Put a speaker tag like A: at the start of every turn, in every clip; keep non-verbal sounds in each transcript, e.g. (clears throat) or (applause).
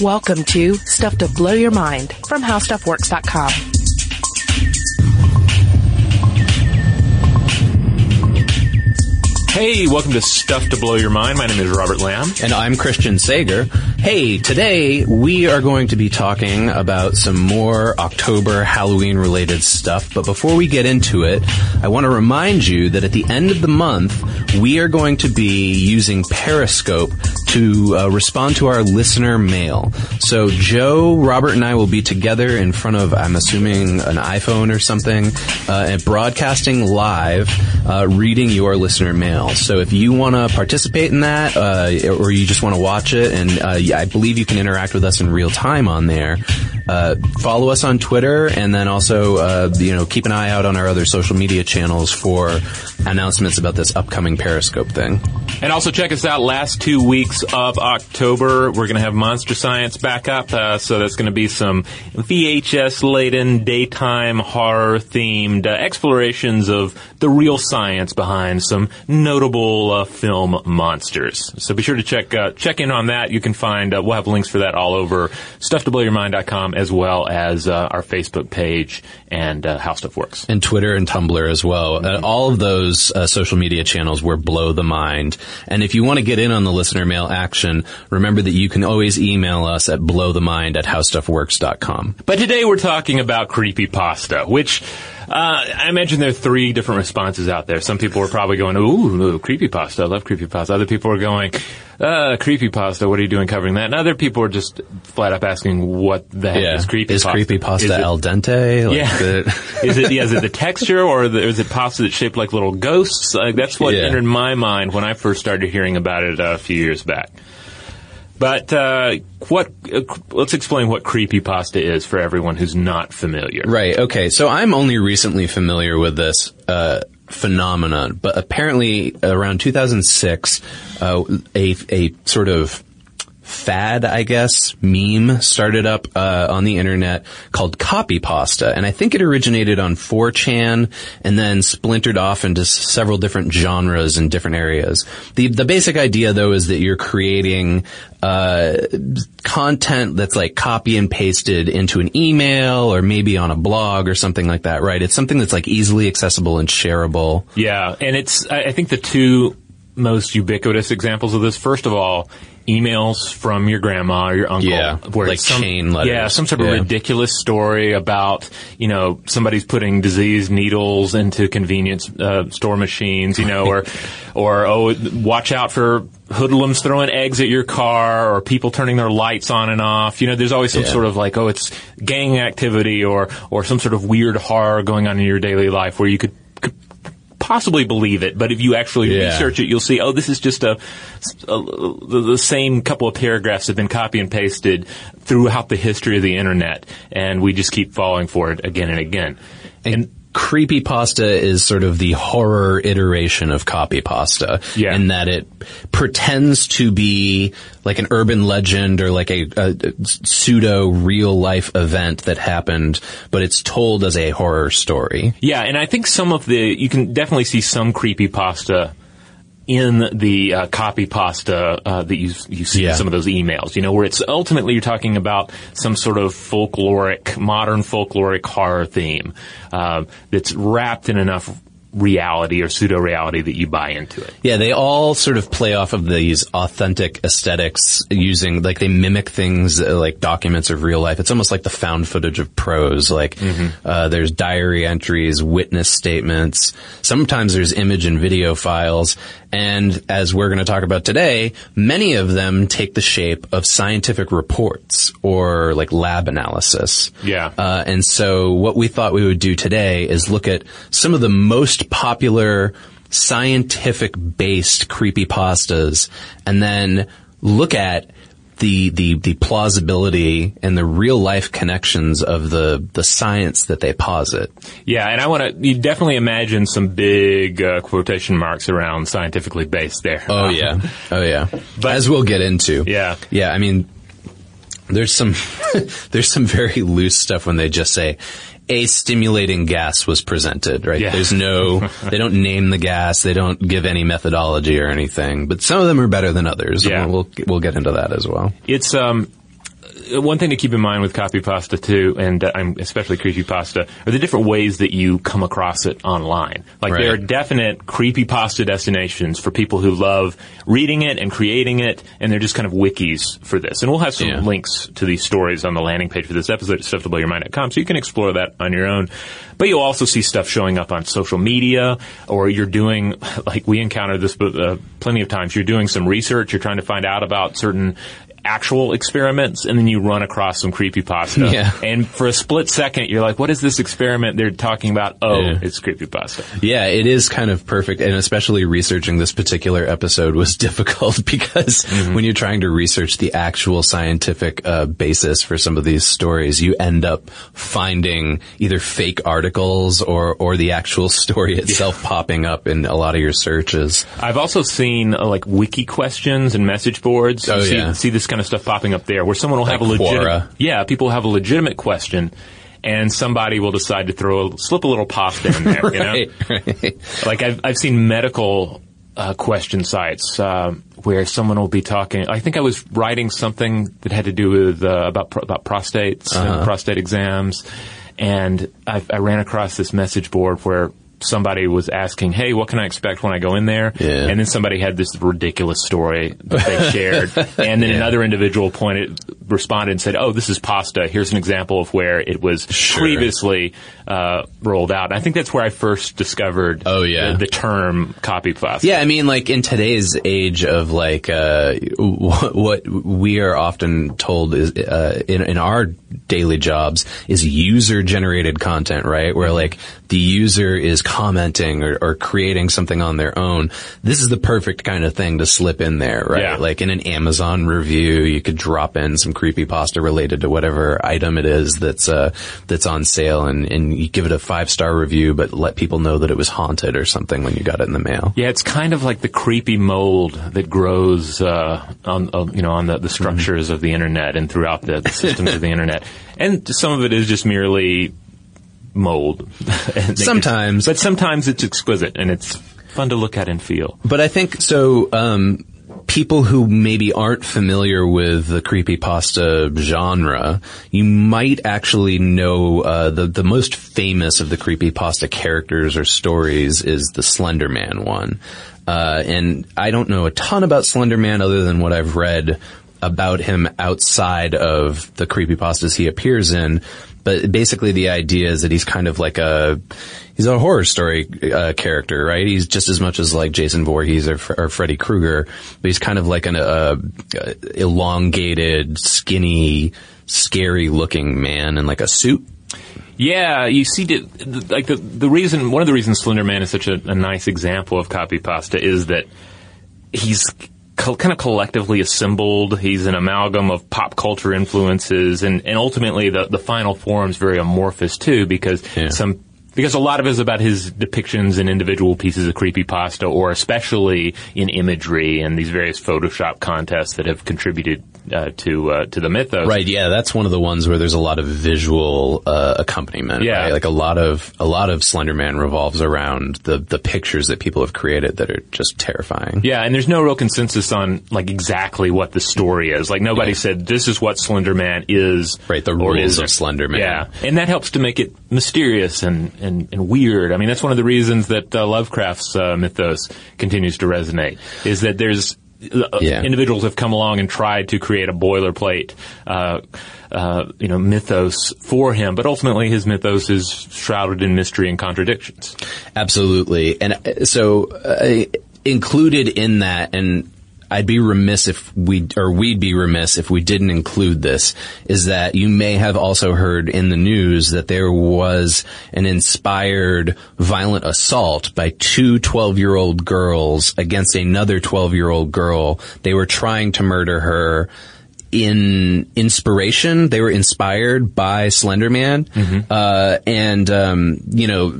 A: Welcome to Stuff to Blow Your Mind from HowStuffWorks.com.
B: Hey, welcome to Stuff to Blow Your Mind. My name is Robert Lamb.
C: And I'm Christian Sager. Hey, today we are going to be talking about some more October Halloween related stuff. But before we get into it, I want to remind you that at the end of the month, we are going to be using Periscope to uh, respond to our listener mail. So Joe, Robert, and I will be together in front of, I'm assuming, an iPhone or something, uh, and broadcasting live, uh, reading your listener mail. So if you want to participate in that, uh, or you just want to watch it, and uh, I believe you can interact with us in real time on there. Uh, follow us on Twitter, and then also, uh, you know, keep an eye out on our other social media channels for announcements about this upcoming Periscope thing.
B: And also check us out last two weeks of October. We're going to have Monster Science back up, uh, so that's going to be some VHS laden daytime horror themed uh, explorations of the real science behind some notable uh, film monsters. So be sure to check uh, check in on that. You can find uh, we'll have links for that all over stufftoblowyourmind.com as well as uh, our Facebook page and How Stuff Works
C: and Twitter and Tumblr as well. Mm-hmm. all of those social media channels were Blow the Mind. And if you want to get in on the listener mail action, remember that you can always email us at blowthemind at howstuffworks.com.
B: But today we're talking about creepy pasta, which uh, I imagine there are three different responses out there. Some people are probably going, ooh, ooh creepy pasta. I love creepy pasta. Other people are going, uh, creepy pasta. What are you doing covering that? And other people are just flat up asking, what the heck
C: yeah.
B: is creepy
C: is
B: pasta?
C: creepy pasta al dente?
B: Like yeah. The (laughs) (laughs) is it, yeah, is it the texture or the, is it pasta that's shaped like little ghosts? Like that's what yeah. entered my mind when I first started hearing about it uh, a few years back. But uh, what? Uh, let's explain what creepy pasta is for everyone who's not familiar.
C: Right. Okay. So I'm only recently familiar with this uh, phenomenon, but apparently around 2006, uh, a a sort of fad, I guess, meme started up uh, on the internet called copy pasta, and I think it originated on 4chan and then splintered off into several different genres in different areas. The the basic idea, though, is that you're creating uh, content that's like copy and pasted into an email or maybe on a blog or something like that, right? It's something that's like easily accessible and shareable.
B: Yeah, and it's I think the two most ubiquitous examples of this. First of all, emails from your grandma or your uncle.
C: Yeah, where like some, chain letters.
B: Yeah, some sort of yeah. ridiculous story about, you know, somebody's putting diseased needles into convenience uh, store machines, you know, or, (laughs) or, oh, watch out for hoodlums throwing eggs at your car or people turning their lights on and off. You know, there's always some yeah. sort of like, oh, it's gang activity or, or some sort of weird horror going on in your daily life where you could possibly believe it, but if you actually yeah. research it, you'll see, oh, this is just a, a, the same couple of paragraphs have been copy and pasted throughout the history of the internet, and we just keep falling for it again and again.
C: And, and creepy pasta is sort of the horror iteration of copy pasta
B: yeah.
C: in that it pretends to be like an urban legend or like a, a, a, pseudo real life event that happened, but it's told as a horror story.
B: Yeah, and I think some of the you can definitely see some creepy pasta in the uh, copy pasta uh, that you you see yeah. in some of those emails, you know, where it's ultimately you're talking about some sort of folkloric, modern folkloric horror theme uh, that's wrapped in enough reality or pseudo reality that you buy into it.
C: Yeah, they all sort of play off of these authentic aesthetics using like they mimic things uh, like documents of real life. It's almost like the found footage of prose. Like mm-hmm. uh, there's diary entries, witness statements. Sometimes there's image and video files, and as we're going to talk about today, many of them take the shape of scientific reports or like lab analysis.
B: Yeah.
C: Uh, and so what we thought we would do today is look at some of the most popular scientific based creepy pastas and then look at the, the, the plausibility and the real life connections of the, the science that they posit.
B: Yeah, and I want to, you definitely imagine some big uh, quotation marks around scientifically based there.
C: Oh yeah. (laughs) Oh yeah. But, As we'll get into.
B: Yeah.
C: Yeah, I mean, there's some, (laughs) there's some very loose stuff when they just say, a stimulating gas was presented, right?
B: Yeah.
C: There's no, (laughs) they don't name the gas, they don't give any methodology or anything, but some of them are better than others.
B: Yeah.
C: We'll, we'll get into that as well.
B: It's, um, one thing to keep in mind with copy pasta too, and uh, I'm especially creepy pasta, are the different ways that you come across it online. Like
C: Right.
B: there are definite creepy pasta destinations for people who love reading it and creating it, and they're just kind of wikis for this. And we'll have some
C: Yeah.
B: links to these stories on the landing page for this episode at stufftoblowyourmind.com, so you can explore that on your own. But you'll also see stuff showing up on social media, or you're doing, (laughs) like we encountered this uh, plenty of times, you're doing some research, you're trying to find out about certain actual experiments, and then you run across some creepy pasta. (laughs)
C: Yeah.
B: And for a split second, you're like, what is this experiment they're talking about? Oh,
C: Yeah.
B: it's creepy pasta.
C: Yeah, it is kind of perfect, and especially researching this particular episode was (laughs) difficult because when you're trying to research the actual scientific uh, basis for some of these stories, you end up finding either fake articles or or the actual (laughs) story itself popping up in a lot of your searches.
B: I've also seen uh, like wiki questions and message boards. You
C: Oh,
B: see,
C: yeah.
B: see this kind of stuff popping up there where someone will have a
C: Like
B: legitimate, yeah, people have a legitimate question and somebody will decide to throw, a, slip a little pasta in there, you (laughs) know?
C: Right, right.
B: Like I've, I've seen medical uh, question sites um, where someone will be talking. I think I was writing something that had to do with uh, about pro- about prostates,
C: Uh-huh.
B: and prostate exams, and I, I ran across this message board where somebody was asking, "Hey, what can I expect when I go in there?"
C: Yeah.
B: And then somebody had this ridiculous story that they shared, (laughs) and then another individual pointed responded and said, "Oh, this is pasta. Here's an example of where it was
C: Sure.
B: previously uh, rolled out." I think that's where I first discovered
C: Oh, yeah.
B: the, the term copy pasta.
C: Yeah, I mean, like in today's age of like uh, what, what we are often told is uh, in in our daily jobs is user generated content, right? Where like the user is commenting or, or creating something on their own. This is the perfect kind of thing to slip in there, right?
B: Yeah.
C: Like in an Amazon review, you could drop in some creepy pasta related to whatever item it is that's uh, that's on sale, and and you give it a five star review, but let people know that it was haunted or something when you got it in the mail.
B: Yeah, it's kind of like the creepy mold that grows uh, on, uh, you know, on the, the structures of the internet and throughout the, the systems of the internet. And some of it is just merely mold. (laughs)
C: Sometimes.
B: but sometimes it's exquisite and it's fun to look at and feel.
C: But I think so. Um, people who maybe aren't familiar with the creepypasta genre, you might actually know uh, the the most famous of the creepypasta characters or stories is the Slender Man one. Uh, and I don't know a ton about Slender Man other than what I've read about him outside of the creepypastas he appears in. But basically the idea is that he's kind of like a, he's a horror story uh, character, right? He's just as much as like Jason Voorhees or, or Freddy Krueger, but he's kind of like an uh, uh, elongated, skinny, scary looking man in like a suit.
B: Yeah, you see, the, like the the reason, one of the reasons Slender Man is such a, a nice example of copy pasta is that he's co- kind of collectively assembled. He's an amalgam of pop culture influences, and and ultimately the the final form is very amorphous too, because
C: Yeah.
B: some. Because a lot of it is about his depictions in individual pieces of creepy pasta, or especially in imagery and these various Photoshop contests that have contributed uh, to uh, to the mythos.
C: Right, yeah, that's one of the ones where there's a lot of visual uh, accompaniment.
B: Yeah.
C: right? like a lot of a lot of Slender Man revolves around the the pictures that people have created that are just terrifying.
B: Yeah, and there's no real consensus on like exactly what the story is. Like nobody said this is what Slender Man is.
C: Right, the rules of Slender Man.
B: Yeah, and that helps to make it mysterious and, and, and weird. I mean, that's one of the reasons that uh, Lovecraft's uh, mythos continues to resonate. Is that there's uh,
C: Yeah.
B: individuals have come along and tried to create a boilerplate, uh, uh, you know, mythos for him, but ultimately his mythos is shrouded in mystery and contradictions.
C: Absolutely. And uh, so uh, included in that, and I'd be remiss if we, or we'd be remiss if we didn't include this, is that you may have also heard in the news that there was an inspired violent assault by two 12 year old girls against another 12 year old girl. They were trying to murder her in inspiration. They were inspired by Slender Man. Uh, and, um, you know,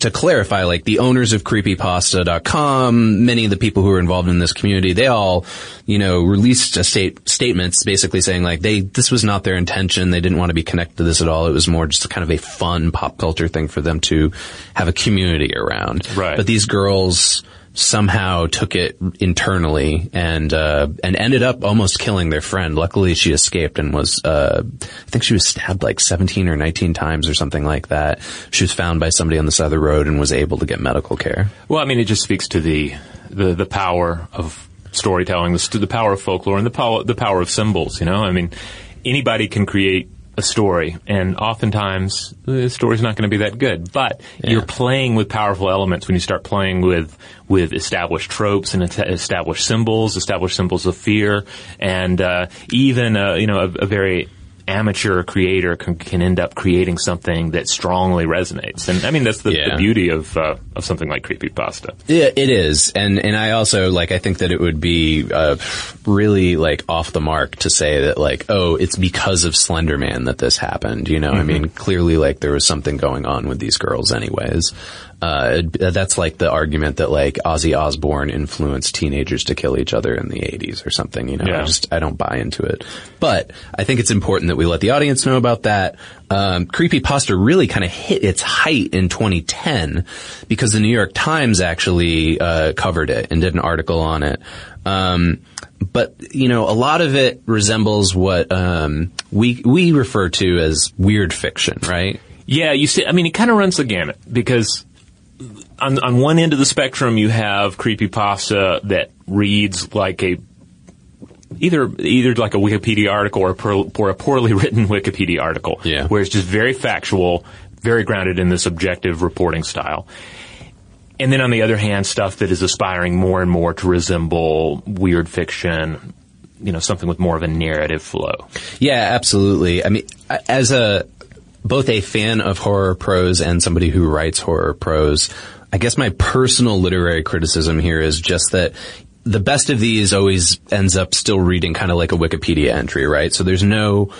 C: to clarify, like the owners of creepypasta.com, many of the people who are involved in this community, they all, you know, released a state, statements basically saying like they, this was not their intention. They didn't want to be connected to this at all. It was more just kind of a fun pop culture thing for them to have a community around.
B: Right.
C: But these girls, somehow took it internally and uh, and ended up almost killing their friend. Luckily, she escaped and was uh, I think she was stabbed like 17 or 19 times or something like that. She was found by somebody on the side of the road and was able to get medical care.
B: Well, I mean, it just speaks to the the, the power of storytelling, the, the power of folklore, and the power the power of symbols. You know, I mean, anybody can create a story, and oftentimes the story's not going to be that good. But
C: Yeah.
B: you're playing with powerful elements when you start playing with with established tropes and established symbols, established symbols of fear, and uh, even uh, you know a, a very amateur creator can, can end up creating something that strongly resonates. And I mean that's the,
C: Yeah.
B: the beauty of uh, of something like creepypasta.
C: Yeah, it is, and and I also like I think that it would be uh, really like off the mark to say that like oh it's because of Slenderman that this happened. You know, I mean clearly like there was something going on with these girls, anyways. Uh, that's like the argument that like Ozzy Osbourne influenced teenagers to kill each other in the 80s or something, you know, I just, I don't buy into it. But I think it's important that we let the audience know about that. Um, Creepypasta really kind of hit its height in 2010 because the New York Times actually, uh, covered it and did an article on it. Um, but you know, a lot of it resembles what um, we we refer to as weird fiction, right?
B: Yeah, you see, I mean, it kind of runs the gamut because on, on one end of the spectrum, you have creepy creepypasta that reads like a either either like a Wikipedia article or a, poor, or a poorly (laughs) written Wikipedia article,
C: Yeah.
B: where it's just very factual, very grounded in this objective reporting style. And then on the other hand, stuff that is aspiring more and more to resemble weird fiction, you know, something with more of a narrative flow.
C: Yeah, absolutely. I mean, as a both a fan of horror prose and somebody who writes horror prose, I guess my personal literary criticism here is just that the best of these always ends up still reading kind of like a Wikipedia entry, right? So there's no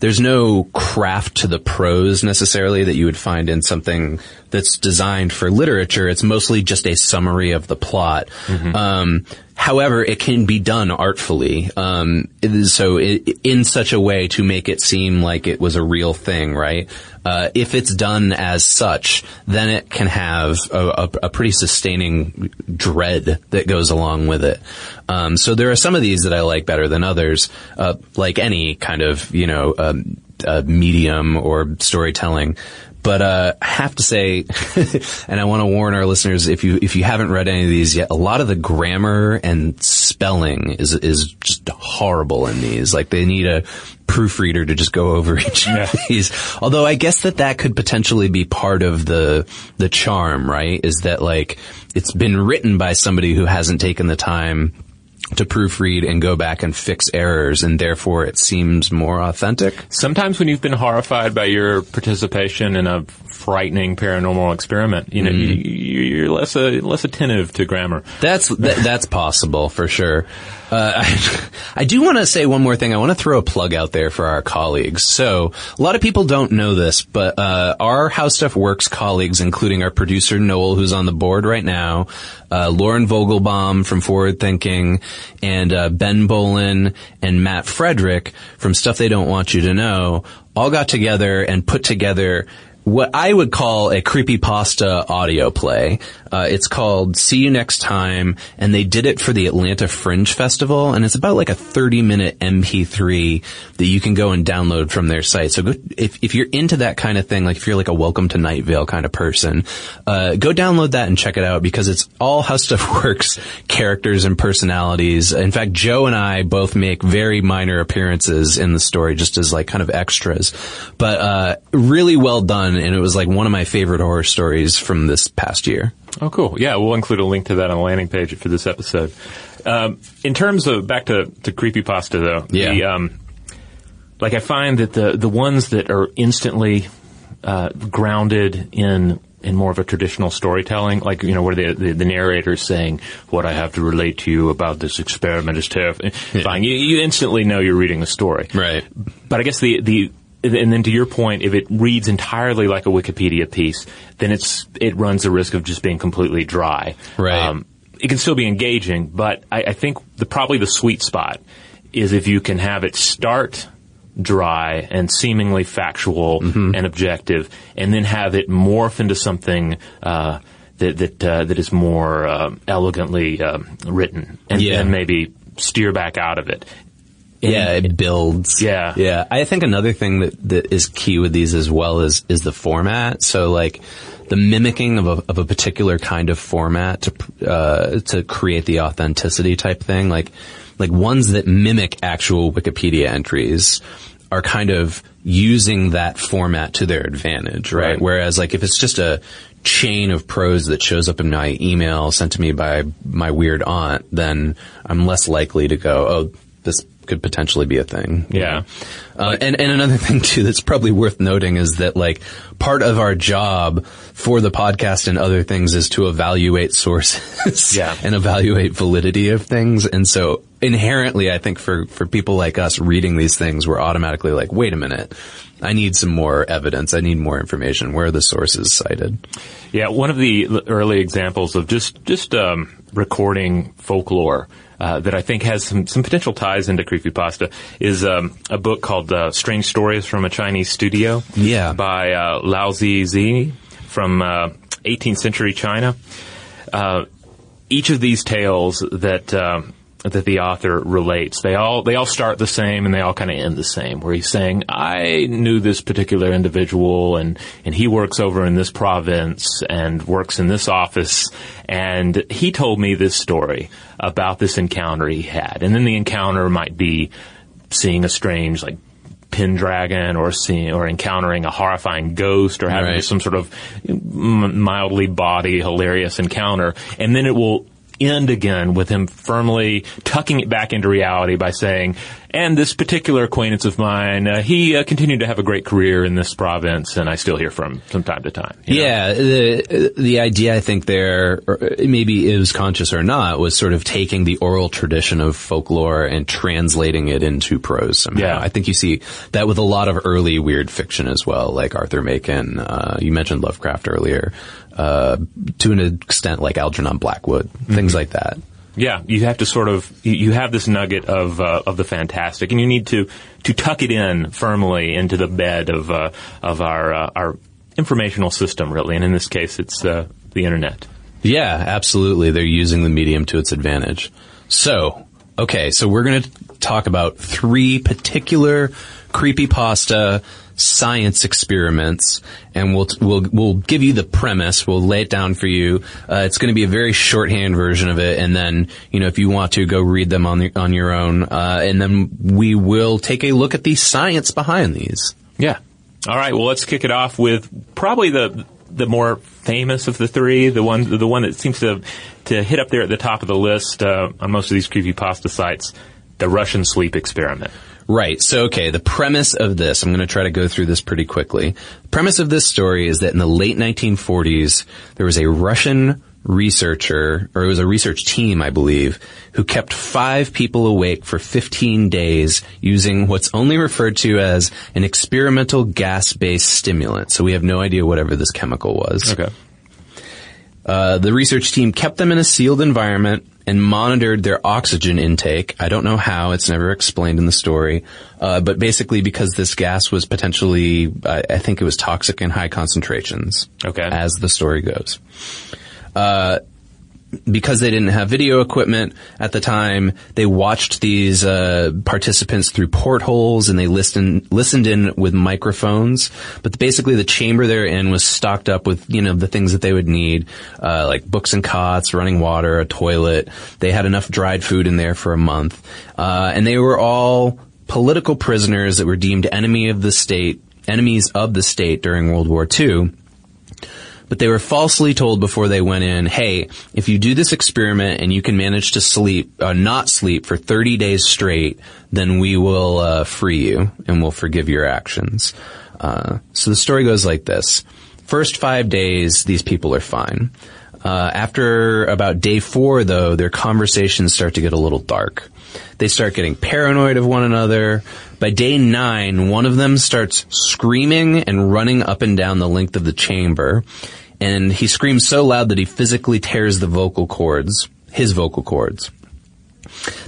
C: there's no craft to the prose necessarily that you would find in something that's designed for literature. It's mostly just a summary of the plot. Um, however, it can be done artfully. Um, it so i in such a way to make it seem like it was a real thing, right? Uh, if it's done as such, then it can have a, a, a pretty sustaining dread that goes along with it. Um, so there are some of these that I like better than others, uh, like any kind of, you know, um, uh, medium or storytelling. But uh, I have to say, (laughs) and I want to warn our listeners if you if you haven't read any of these yet, a lot of the grammar and spelling is is just horrible in these. Like they need a proofreader to just go over (laughs) each
B: Yeah.
C: of these. Although I guess that that could potentially be part of the the charm, right? Is that like it's been written by somebody who hasn't taken the time to proofread and go back and fix errors, and therefore it seems more authentic.
B: Sometimes when you've been horrified by your participation in a frightening paranormal experiment, you know, you, you're less uh, less attentive to grammar.
C: That's that, that's possible for sure. Uh, I, (laughs) I do want to say one more thing. I want to throw a plug out there for our colleagues. So a lot of people don't know this, but uh, our How Stuff Works colleagues, including our producer Noel, who's on the board right now, uh, Lauren Vogelbaum from Forward Thinking, and uh, Ben Bowlin and Matt Frederick from Stuff They Don't Want You to Know, all got together and put together what I would call a creepypasta audio play. Uh, it's called See You Next Time, and they did it for the Atlanta Fringe Festival, and it's about like a 30 minute MP3 that you can go and download from their site. So go, if, if you're into that kind of thing, like if you're like a Welcome to Night Vale kind of person, uh, go download that and check it out because it's all how stuff (laughs) works, characters and personalities. In fact, Joe and I both make very minor appearances in the story just as like kind of extras, but, uh, really well done. And it was like one of my favorite horror stories from this past year.
B: Oh, cool. Yeah, we'll include a link to that on the landing page for this episode. Um, in terms of back to, to creepypasta though,
C: Yeah.
B: the, um, like I find that the the ones that are instantly uh, grounded in in more of a traditional storytelling, like you know where the, the the narrator is saying what I have to relate to you about this experiment is terrifying. You, you instantly know you're reading a story,
C: Right.
B: but I guess the the and then to your point, if it reads entirely like a Wikipedia piece, then it's it runs the risk of just being completely dry. Um,
C: Right.
B: it can still be engaging, but I, I think the probably the sweet spot is if you can have it start dry and seemingly factual and objective, and then have it morph into something uh, that that uh, that is more uh, elegantly uh, written, and
C: Yeah.
B: then maybe steer back out of it.
C: Yeah, it builds.
B: Yeah.
C: Yeah. I think another thing that, that is key with these as well is, is the format. So like the mimicking of a, of a particular kind of format to, uh, to create the authenticity type thing. Like, like ones that mimic actual Wikipedia entries are kind of using that format to their advantage, right?
B: Right.
C: Whereas like if it's just a chain of prose that shows up in my email sent to me by my weird aunt, then I'm less likely to go, oh, this could potentially be a thing.
B: Yeah.
C: Uh, and, and another (laughs) thing too that's probably worth noting is that like part of our job for the podcast and other things is to evaluate sources (laughs)
B: Yeah.
C: and evaluate validity of things. And so inherently, I think for, for people like us reading these things, we're automatically like, wait a minute. I need some more evidence. I need more information. Where are the sources cited?
B: Yeah, one of the early examples of just just um, recording folklore uh, that I think has some, some potential ties into creepypasta is um, a book called uh, "Strange Stories from a Chinese Studio."
C: Yeah.
B: by uh, Lao Zi from uh, 18th century China. Uh, each of these tales that um, that the author relates, they all they all start the same and they all kind of end the same. Where he's saying, "I knew this particular individual, and and he works over in this province and works in this office, and he told me this story about this encounter he had, and then the encounter might be seeing a strange like." Pendragon, or seeing, or encountering a horrifying ghost, or having
C: Right.
B: some sort of mildly bawdy, hilarious encounter, and then it will end again with him firmly tucking it back into reality by saying, "And this particular acquaintance of mine, uh, he uh, continued to have a great career in this province, and I still hear from from time to time." you know?
C: Yeah, the the idea I think there, or maybe was conscious or not, was sort of taking the oral tradition of folklore and translating it into prose somehow.
B: Yeah.
C: I think you see that with a lot of early weird fiction as well, like Arthur Machen. Uh, you mentioned Lovecraft earlier. Uh, to an extent, like Algernon Blackwood, things like that.
B: Yeah, you have to sort of you, have this nugget of uh, of the fantastic, and you need to to tuck it in firmly into the bed of uh, of our uh, our informational system, really. And in this case, it's uh, the internet.
C: Yeah, absolutely. They're using the medium to its advantage. So, okay, so we're going to talk about three particular creepypasta science experiments and we'll we'll we'll give you the premise we'll lay it down for you uh, it's going to be a very shorthand version of it and then you know if you want to go read them on the, on your own uh, and then we will take a look at the science behind these
B: Yeah. All right. Well, let's kick it off with probably the the more famous of the three, the one the one that seems to to hit up there at the top of the list uh, on most of these creepypasta sites, the Russian sleep experiment.
C: Right. So, okay, the premise of this, I'm going to try to go through this pretty quickly. The premise of this story is that in the late 1940s, there was a Russian researcher, or it was a research team, I believe, who kept five people awake for 15 days using what's only referred to as an experimental gas-based stimulant. So we have no idea whatever this chemical was.
B: Okay.
C: Uh, the research team kept them in a sealed environment and monitored their oxygen intake. I don't know how; it's never explained in the story. Uh, but basically, because this gas was potentially, I I think it was toxic in high concentrations.
B: Okay.
C: As the story goes. Uh, because they didn't have video equipment at the time, they watched these uh, participants through portholes and they listened listened in with microphones. But basically, the chamber they're in was stocked up with you know the things that they would need, uh, like books and cots, running water, a toilet. They had enough dried food in there for a month, uh, and they were all political prisoners that were deemed enemy of the state, enemies of the state during World War II but they were falsely told before they went in, hey, if you do this experiment and you can manage to sleep, uh, not sleep for 30 days straight, then we will uh, free you and we'll forgive your actions. Uh, so the story goes like this. First five days, these people are fine. Uh, after about day four, though, their conversations start to get a little dark. They start getting paranoid of one another. By day nine, one of them starts screaming and running up and down the length of the chamber. And he screams so loud that he physically tears the vocal cords, his vocal cords.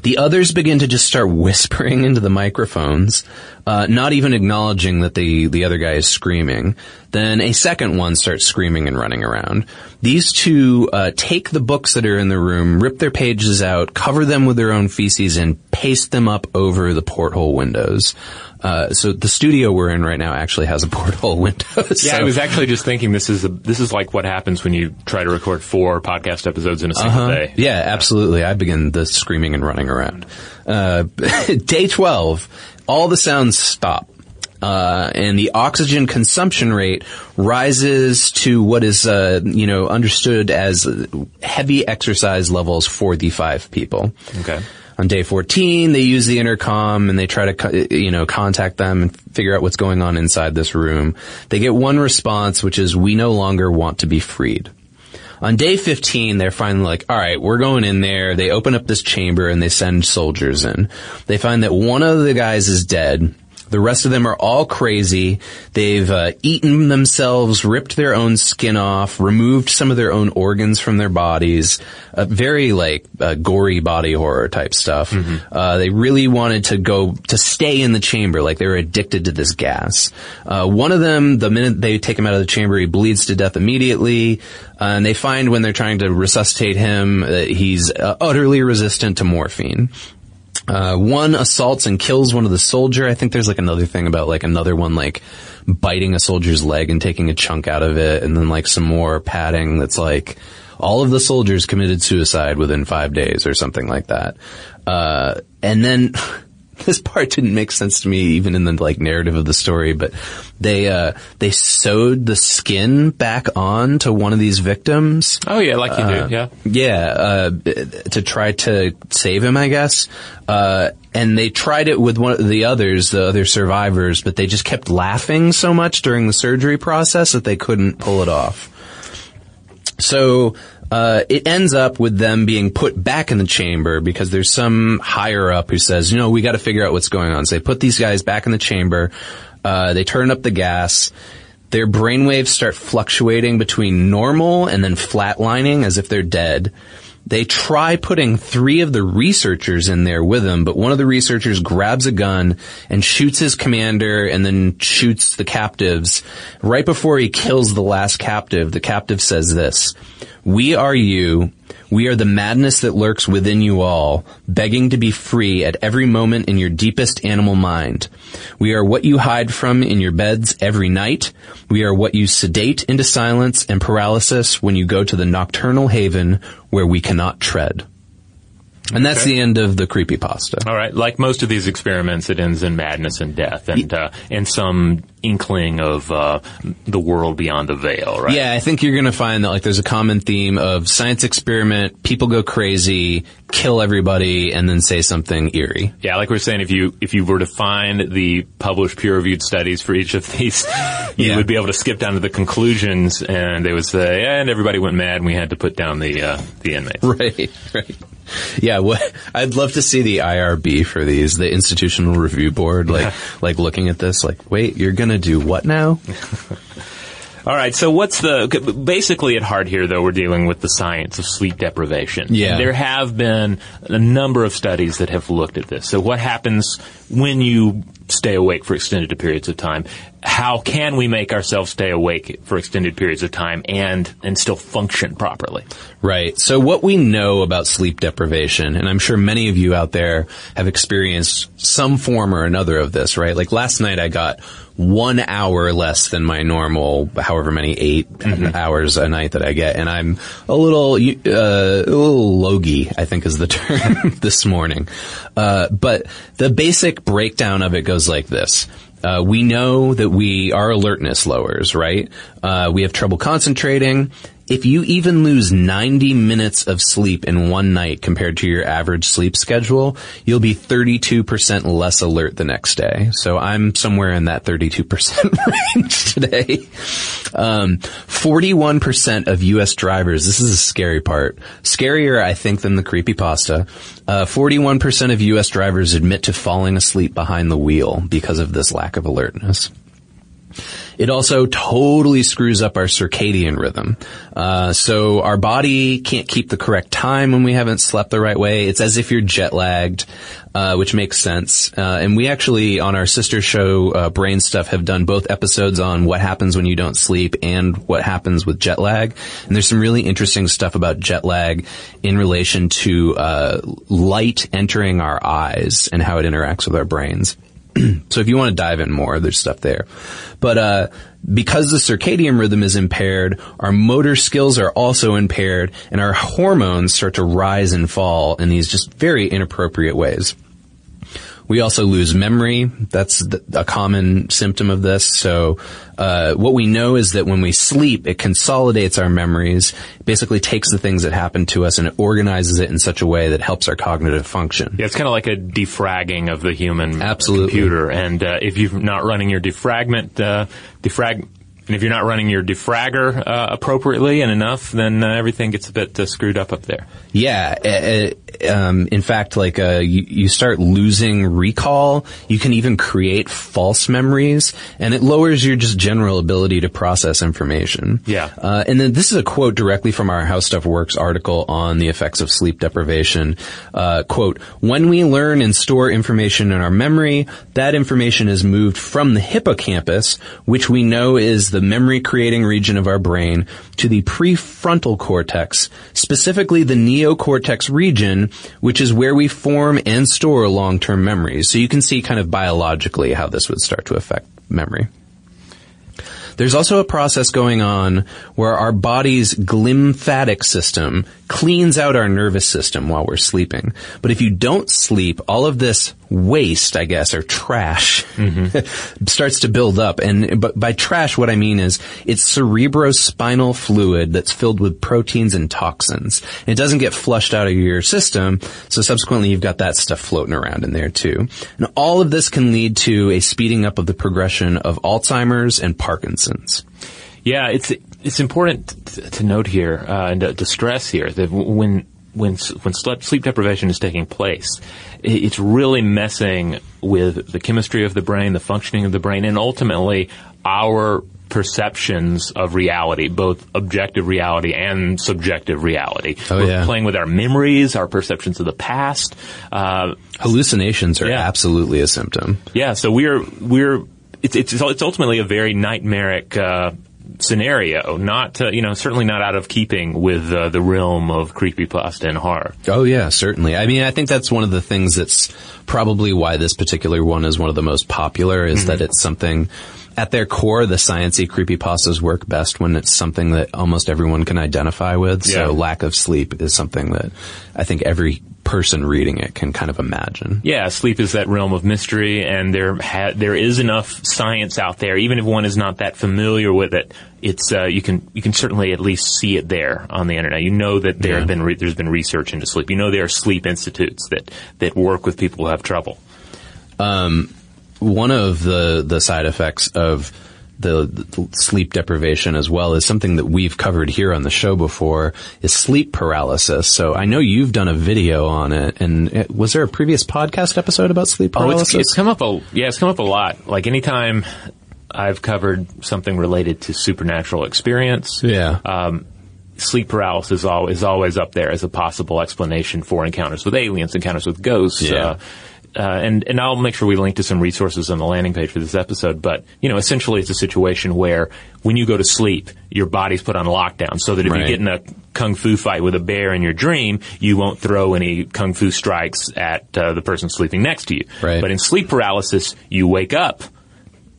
C: The others begin to just start whispering into the microphones, uh, not even acknowledging that the, the other guy is screaming. Then a second one starts screaming and running around. These two uh, take the books that are in the room, rip their pages out, cover them with their own feces, and paste them up over the porthole windows. Uh, so the studio we're in right now actually has a porthole (laughs) window.
B: Yeah,
C: so-
B: I was actually just thinking this is a, this is like what happens when you try to record four podcast episodes in a single
C: Uh-huh.
B: day.
C: Yeah, absolutely. I begin the screaming and running around. Uh, (laughs) day 12, all the sounds stop. Uh, and the oxygen consumption rate rises to what is, uh, you know, understood as heavy exercise levels for the five people.
B: Okay.
C: On day 14, they use the intercom and they try to, you know, contact them and figure out what's going on inside this room. They get one response, which is, we no longer want to be freed. On day 15, they're finally like, all right, we're going in there. They open up this chamber and they send soldiers in. They find that one of the guys is dead. The rest of them are all crazy. They've uh, eaten themselves, ripped their own skin off, removed some of their own organs from their bodies. Uh, very like uh, gory body horror type stuff. Uh, they really wanted to go to stay in the chamber, like they were addicted to this gas. Uh, one of them, the minute they take him out of the chamber, he bleeds to death immediately. Uh, and they find when they're trying to resuscitate him, uh, he's uh, utterly resistant to morphine. Uh, one assaults and kills one of the soldier. I think there's like another thing about like another one like biting a soldier's leg and taking a chunk out of it, and then like some more padding that's like all of the soldiers committed suicide within five days or something like that. Uh, and then (laughs) (laughs) this part didn't make sense to me even in the like narrative of the story, but they uh, they sewed the skin back on to one of these victims.
B: Oh yeah, like you do. Yeah.
C: Yeah, uh, to try to save him, I guess. Uh, and they tried it with one of the others, the other survivors, but they just kept laughing so much during the surgery process that they couldn't pull it off. So, uh, it ends up with them being put back in the chamber because there's some higher up who says, you know, we gotta figure out what's going on. So they put these guys back in the chamber, uh, they turn up the gas, their brainwaves start fluctuating between normal and then flatlining as if they're dead. They try putting three of the researchers in there with them, but one of the researchers grabs a gun and shoots his commander and then shoots the captives. Right before he kills the last captive, the captive says this, we are you. We are the madness that lurks within you all, begging to be free at every moment in your deepest animal mind. We are what you hide from in your beds every night. We are what you sedate into silence and paralysis when you go to the nocturnal haven where we cannot tread. And that's
B: Okay.
C: the end of the creepypasta.
B: All right. Like most of these experiments, it ends in madness and death, and uh, and some inkling of uh, the world beyond the veil. Right.
C: Yeah, I think you're gonna find that like there's a common theme of science experiment, people go crazy, kill everybody, and then say something eerie.
B: Yeah, like we are saying, if you if you were to find the published peer-reviewed studies for each of these, (laughs) you
C: Yeah.
B: would be able to skip down to the conclusions, and they would say, and everybody went mad, and we had to put down the uh, the inmates. (laughs)
C: Right, right. Yeah, what I'd love to see the IRB for these, the Institutional Review Board, like (laughs) like looking at this, like, wait, you're gonna do what now? (laughs)
B: All right. So what's the basically at heart here, though? We're dealing with the science of sleep deprivation.
C: Yeah.
B: There have been a number of studies that have looked at this. So what happens when you stay awake for extended periods of time? How can we make ourselves stay awake for extended periods of time and and still function properly?
C: Right. So what we know about sleep deprivation, and I'm sure many of you out there have experienced some form or another of this, right? Like last night I got one hour less than my normal, however many 8 hours a night that I get, and I'm a little, uh, a little logy, I think is the (laughs) term this morning. Uh, but the basic breakdown of it goes like this. Uh, we know that we, our alertness lowers, right? Uh, we have trouble concentrating. If you even lose 90 minutes of sleep in one night compared to your average sleep schedule, you'll be 32% less alert the next day. So I'm somewhere in that 32% (laughs) range today. Um, 41% of U.S. drivers, this is a scary part, scarier I think than the creepypasta, uh, 41% of U.S. drivers admit to falling asleep behind the wheel because of this lack of alertness. It also totally screws up our circadian rhythm. Uh, so our body can't keep the correct time when we haven't slept the right way. It's as if you're jet lagged, uh, which makes sense. Uh, and we actually, on our sister show, uh, Brain Stuff, have done both episodes on what happens when you don't sleep and what happens with jet lag. And there's some really interesting stuff about jet lag in relation to uh, light entering our eyes and how it interacts with our brains. (clears throat) so if you want to dive in more, there's stuff there. But uh, because the circadian rhythm is impaired, our motor skills are also impaired, and our hormones start to rise and fall in these just very inappropriate ways. We also lose memory. That's a common symptom of this. So, uh, what we know is that when we sleep, it consolidates our memories, basically takes the things that happen to us and it organizes it in such a way that helps our cognitive function.
B: Yeah, it's kind of like a defragging of the human
C: Absolutely.
B: computer. And uh, if you're not running your defragment, uh, defrag and if you're not running your defragger uh, appropriately and enough, then uh, everything gets a bit uh, screwed up up there.
C: Yeah. Uh, um, in fact, like uh, you, you start losing recall. You can even create false memories, and it lowers your just general ability to process information.
B: Yeah.
C: Uh, and then this is a quote directly from our How Stuff Works article on the effects of sleep deprivation. quote: When we learn and store information in our memory, that information is moved from the hippocampus, which we know is the memory creating region of our brain to the prefrontal cortex, specifically the neocortex region, which is where we form and store long-term memories. So you can see kind of biologically how this would start to affect memory. There's also a process going on where our body's glymphatic system cleans out our nervous system while we're sleeping. But if you don't sleep, all of this waste, I guess, or trash mm-hmm. (laughs) starts to build up. And but by trash, what I mean is it's cerebrospinal fluid that's filled with proteins and toxins. It doesn't get flushed out of your system, so subsequently you've got that stuff floating around in there too. And all of this can lead to a speeding up of the progression of Alzheimer's and Parkinson's.
B: Yeah, it's it's important to note here uh, and to, to stress here that when when when sleep deprivation is taking place, it's really messing with the chemistry of the brain, the functioning of the brain, and ultimately our perceptions of reality, both objective reality and subjective reality.
C: Oh,
B: We're
C: yeah.
B: playing with our memories, our perceptions of the past. Uh,
C: Hallucinations are
B: Yeah.
C: absolutely a symptom.
B: yeah, so we're we're it's it's it's ultimately a very nightmaric uh, scenario. Not uh, you know certainly not out of keeping with uh, the realm of creepypasta and horror.
C: Oh yeah, certainly. I mean, I think that's one of the things that's probably why this particular one is one of the most popular is that it's something at their core, the sciencey creepypastas work best when it's something that almost everyone can identify with.
B: Yeah.
C: So lack of sleep is something that I think every person reading it can kind of imagine.
B: Yeah, sleep is that realm of mystery, and there ha- there is enough science out there. Even if one is not that familiar with it, it's uh, you can you can certainly at least see it there on the internet. You know that there
C: Yeah.
B: have been re- there's been research into sleep. You know there are sleep institutes that that work with people who have trouble.
C: one of the the side effects of the, the sleep deprivation as well is something that we've covered here on the show before is sleep paralysis. So I know you've done a video on it and uh, was there a previous podcast episode about sleep
B: Oh,
C: paralysis?
B: it's, it's come up a yeah, it's come up a lot. Like anytime I've covered something related to supernatural experience,
C: yeah.
B: um, sleep paralysis is always, is always up there as a possible explanation for encounters with aliens, encounters with ghosts.
C: Yeah.
B: Uh, uh, and and I'll make sure we link to some resources on the landing page for this episode. But you know, essentially, it's a situation where when you go to sleep, your body's put on lockdown, so that if
C: Right.
B: you get in a kung fu fight with a bear in your dream, you won't throw any kung fu strikes at uh, the person sleeping next to you.
C: Right.
B: But in sleep paralysis, you wake up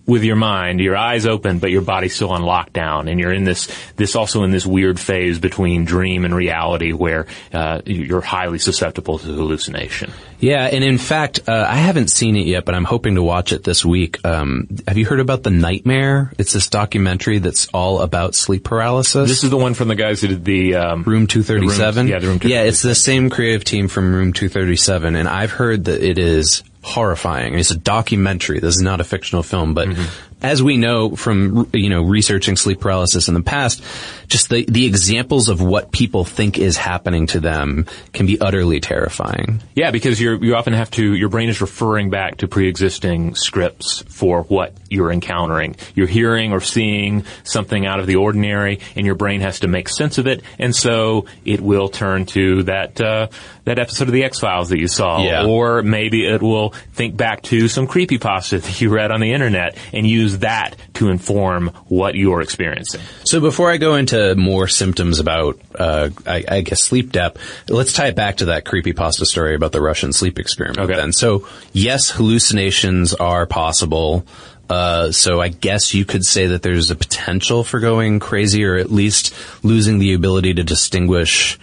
B: with your mind, your eyes open, but your body's still on lockdown, and you're in this this also in this weird phase between dream and reality where uh, you're highly susceptible to hallucination.
C: Yeah, and in fact, uh, I haven't seen it yet, but I'm hoping to watch it this week. Um, have you heard about the Nightmare? It's this documentary that's all about sleep paralysis.
B: This is the one from the guys who did the um,
C: Room 237?
B: The room- yeah, the Room 237.
C: Yeah, it's the same creative team from Room 237, and I've heard that it is horrifying. It's a documentary. This is not a fictional film, but mm-hmm. As we know from you know researching sleep paralysis in the past, just the the examples of what people think is happening to them can be utterly terrifying.
B: Yeah, because you you often have to your brain is referring back to pre-existing scripts for what you're encountering. You're hearing or seeing something out of the ordinary, and your brain has to make sense of it, and so it will turn to that uh, that episode of the X Files that you saw,
C: Yeah.
B: or maybe it will think back to some creepy creepypasta (laughs) that you read on the internet and use that to inform what you're experiencing.
C: So before I go into more symptoms about, uh, I, I guess sleep depth, let's tie it back to that creepy pasta story about the Russian sleep experiment.
B: Okay.
C: Then, so yes, hallucinations are possible. Uh, so I guess you could say that there's a potential for going crazy, or at least losing the ability to distinguish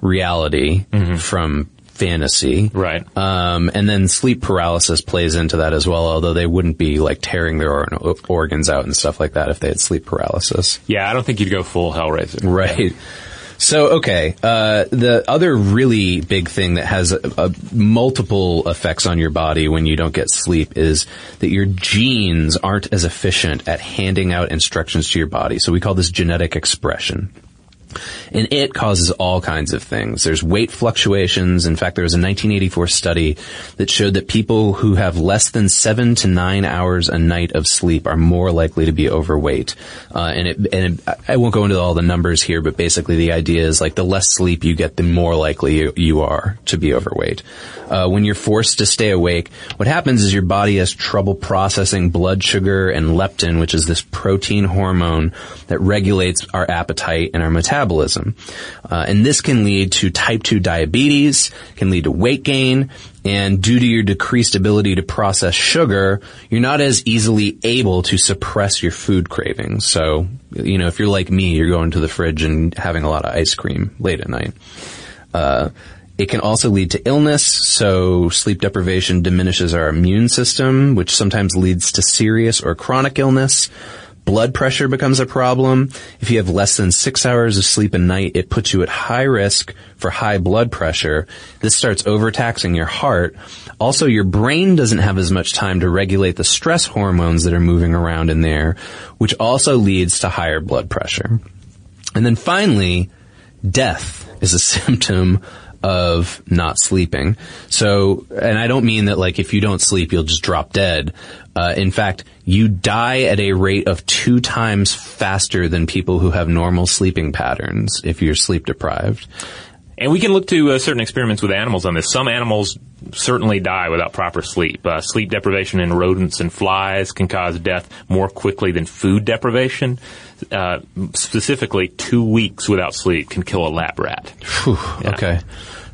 C: reality from fantasy.
B: Right.
C: Um, and then sleep paralysis plays into that as well, although they wouldn't be like tearing their or- organs out and stuff like that if they had sleep paralysis.
B: Yeah, I don't think you'd go full Hellraiser.
C: Right. So okay, uh, the other really big thing that has a, a multiple effects on your body when you don't get sleep is that your genes aren't as efficient at handing out instructions to your body. So we call this genetic expression. And it causes all kinds of things. There's weight fluctuations. In fact, there was a 1984 study that showed that people who have less than seven to nine hours a night of sleep are more likely to be overweight. Uh, and it, and it, I won't go into all the numbers here, but basically the idea is like the less sleep you get, the more likely you, you are to be overweight. Uh, when you're forced to stay awake, what happens is your body has trouble processing blood sugar and leptin, which is this protein hormone that regulates our appetite and our metabolism. Uh, and this can lead to type 2 diabetes, can lead to weight gain, and due to your decreased ability to process sugar, you're not as easily able to suppress your food cravings. So, you know, if you're like me, you're going to the fridge and having a lot of ice cream late at night. Uh, it can also lead to illness, so sleep deprivation diminishes our immune system, which sometimes leads to serious or chronic illness. Blood pressure becomes a problem. If you have less than six hours of sleep a night, it puts you at high risk for high blood pressure. This starts overtaxing your heart. Also, your brain doesn't have as much time to regulate the stress hormones that are moving around in there, which also leads to higher blood pressure. And then finally, death is a (laughs) symptom of not sleeping. So, and I don't mean that like if you don't sleep, you'll just drop dead. Uh, in fact, you die at a rate of two times faster than people who have normal sleeping patterns if you're sleep deprived.
B: And we can look to uh, certain experiments with animals on this. Some animals certainly die without proper sleep. Uh, sleep deprivation in rodents and flies can cause death more quickly than food deprivation. Uh, specifically, two weeks without sleep can kill a lab rat.
C: Okay.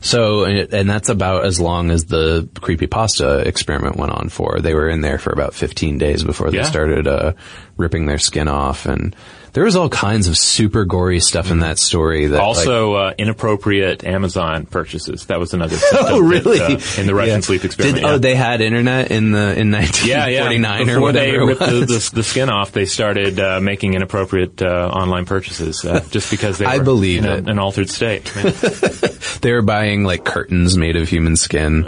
C: So, and and that's about as long as the creepy pasta experiment went on for. They were in there for about 15 days before they
B: Yeah.
C: started, uh, ripping their skin off. And there was all kinds of super gory stuff in that story that like,
B: Also, uh, inappropriate Amazon purchases. That was another. (laughs)
C: Oh, really?
B: that, uh, in the Russian
C: Yeah.
B: sleep experiment.
C: Did,
B: yeah.
C: Oh, they had internet in the in
B: yeah, yeah.
C: 1949
B: Before
C: or whatever
B: they ripped the, the, the skin off, they started uh, making inappropriate uh, online purchases uh, just because they (laughs) were
C: I believe
B: in a- an altered state. (laughs)
C: They were buying like curtains made of human skin.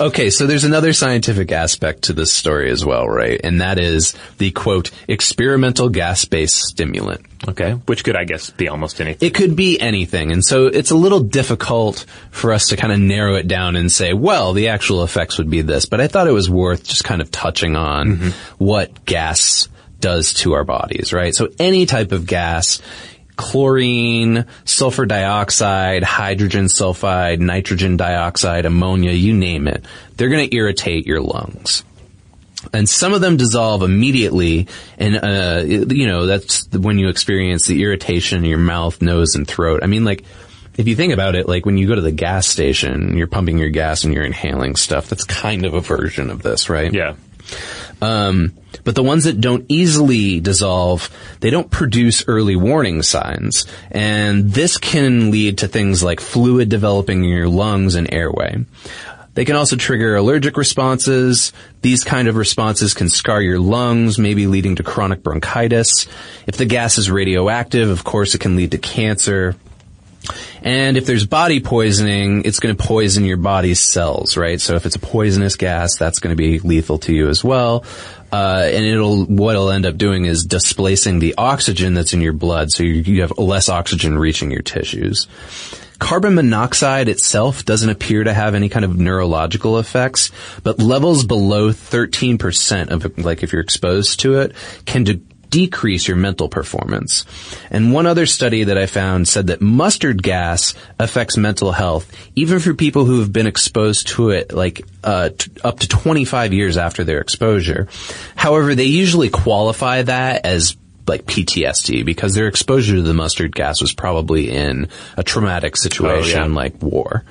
C: Okay, so there's another scientific aspect to this story as well, right? And that is the quote experimental gas-based stimulant.
B: okay, which could, I guess, be almost anything.
C: It could be anything. And so it's a little difficult for us to kind of narrow it down and say, well, the actual effects would be this. But I thought it was worth just kind of touching on mm-hmm. what gas does to our bodies, right? So any type of gas, chlorine, sulfur dioxide, hydrogen sulfide, nitrogen dioxide, ammonia, you name it, they're going to irritate your lungs. And some of them dissolve immediately and uh you know that's when you experience the irritation in your mouth nose and throat. I mean like if you think about it like when you go to the gas station you're pumping your gas and you're inhaling stuff that's kind of a version of this right?
B: Yeah.
C: Um, but the ones that don't easily dissolve, they don't produce early warning signs. And this can lead to things like fluid developing in your lungs and airway. They can also trigger allergic responses. These kind of responses can scar your lungs, maybe leading to chronic bronchitis. If the gas is radioactive, of course, it can lead to cancer. And if there's body poisoning, it's going to poison your body's cells, right? So if it's a poisonous gas, that's going to be lethal to you as well. Uh, and it'll, what it'll end up doing is displacing the oxygen that's in your blood, so you, you have less oxygen reaching your tissues. Carbon monoxide itself doesn't appear to have any kind of neurological effects, but levels below 13% of, like if you're exposed to it, can de- decrease your mental performance. And one other study that I found said that mustard gas affects mental health, even for people who have been exposed to it like uh, t- up to 25 years after their exposure. However, they usually qualify that as like PTSD because their exposure to the mustard gas was probably in a traumatic situation
B: Oh, yeah.
C: like war.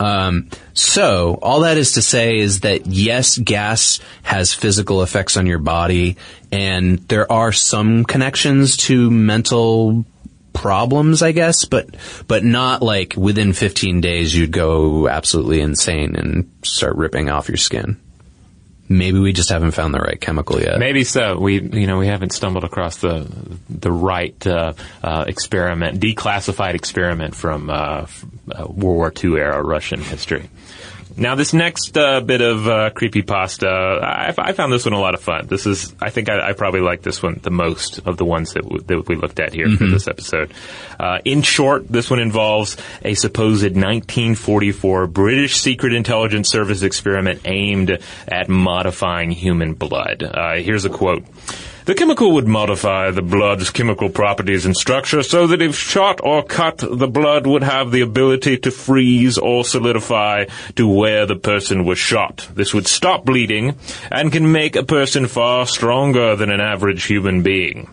C: Um, so all that is to say is that yes, gas has physical effects on your body, and there are some connections to mental problems, I guess, but but not like within 15 days you'd go absolutely insane and start ripping off your skin. Maybe we just haven't found the right chemical yet.
B: Maybe so. We, you know, we haven't stumbled across the the right uh, uh, experiment, declassified experiment from uh, uh, World War II era Russian history. Now, this next uh, bit of uh, creepy pasta, I, I found this one a lot of fun. This is, I think, I, I probably like this one the most of the ones that, w- that we looked at here for this episode. Uh, in short, this one involves a supposed 1944 British Secret Intelligence Service experiment aimed at modifying human blood. Uh, here's a quote. The chemical would modify the blood's chemical properties and structure so that if shot or cut, the blood would have the ability to freeze or solidify to where the person was shot. This would stop bleeding and can make a person far stronger than an average human being.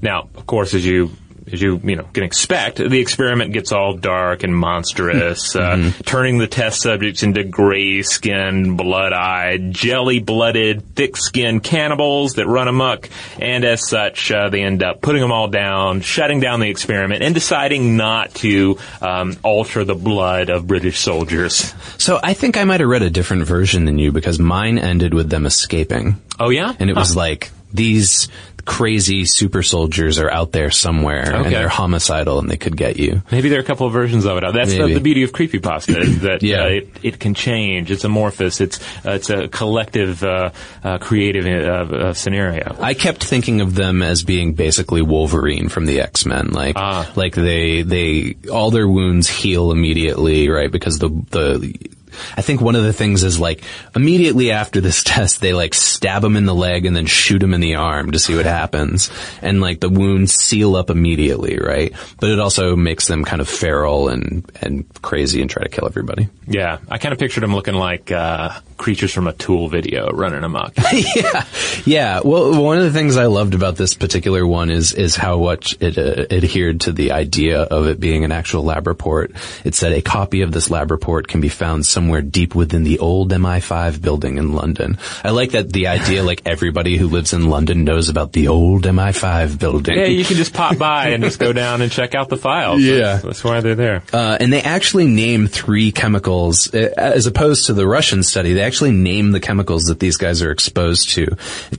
B: Now, of course, as you as you you know can expect, the experiment gets all dark and monstrous, uh, turning the test subjects into gray-skinned, blood-eyed, jelly-blooded, thick-skinned cannibals that run amok, and as such, uh, they end up putting them all down, shutting down the experiment, and deciding not to um, alter the blood of British soldiers.
C: So I think I might have read a different version than you because mine ended with them escaping.
B: Oh yeah,
C: And it was like, these crazy super soldiers are out there somewhere and they're homicidal and they could get you.
B: Maybe there are a couple of versions of it. That's the, the beauty of creepypasta is that
C: Yeah.
B: uh, it, it can change. It's amorphous. It's uh, it's a collective, uh, uh, creative uh, uh, scenario.
C: I kept thinking of them as being basically Wolverine from the X-Men. Like,
B: Ah.
C: like they, they, all their wounds heal immediately, right? Because the, the, I think one of the things is like, immediately after this (laughs) test, they like stab him in the leg and then shoot him in the arm to see what happens. And like the wounds seal up immediately, right? But it also makes them kind of feral and, and crazy and try to kill everybody.
B: Yeah, I kind of pictured them looking like uh, creatures from a Tool video running amok. (laughs)
C: yeah, yeah. Well, one of the things I loved about this particular one is is how much it uh, adhered to the idea of it being an actual lab report. It said a copy of this lab report can be found somewhere deep within the old MI5 building in London. I like that the idea, like everybody who lives in London knows about the old MI5 building.
B: yeah, you can just pop by and just go (laughs) down and check out the files.
C: Yeah.
B: that's, that's why they're there.
C: Uh, and they actually name three chemicals, uh, as opposed to the Russian study. They actually name the chemicals that these guys are exposed to: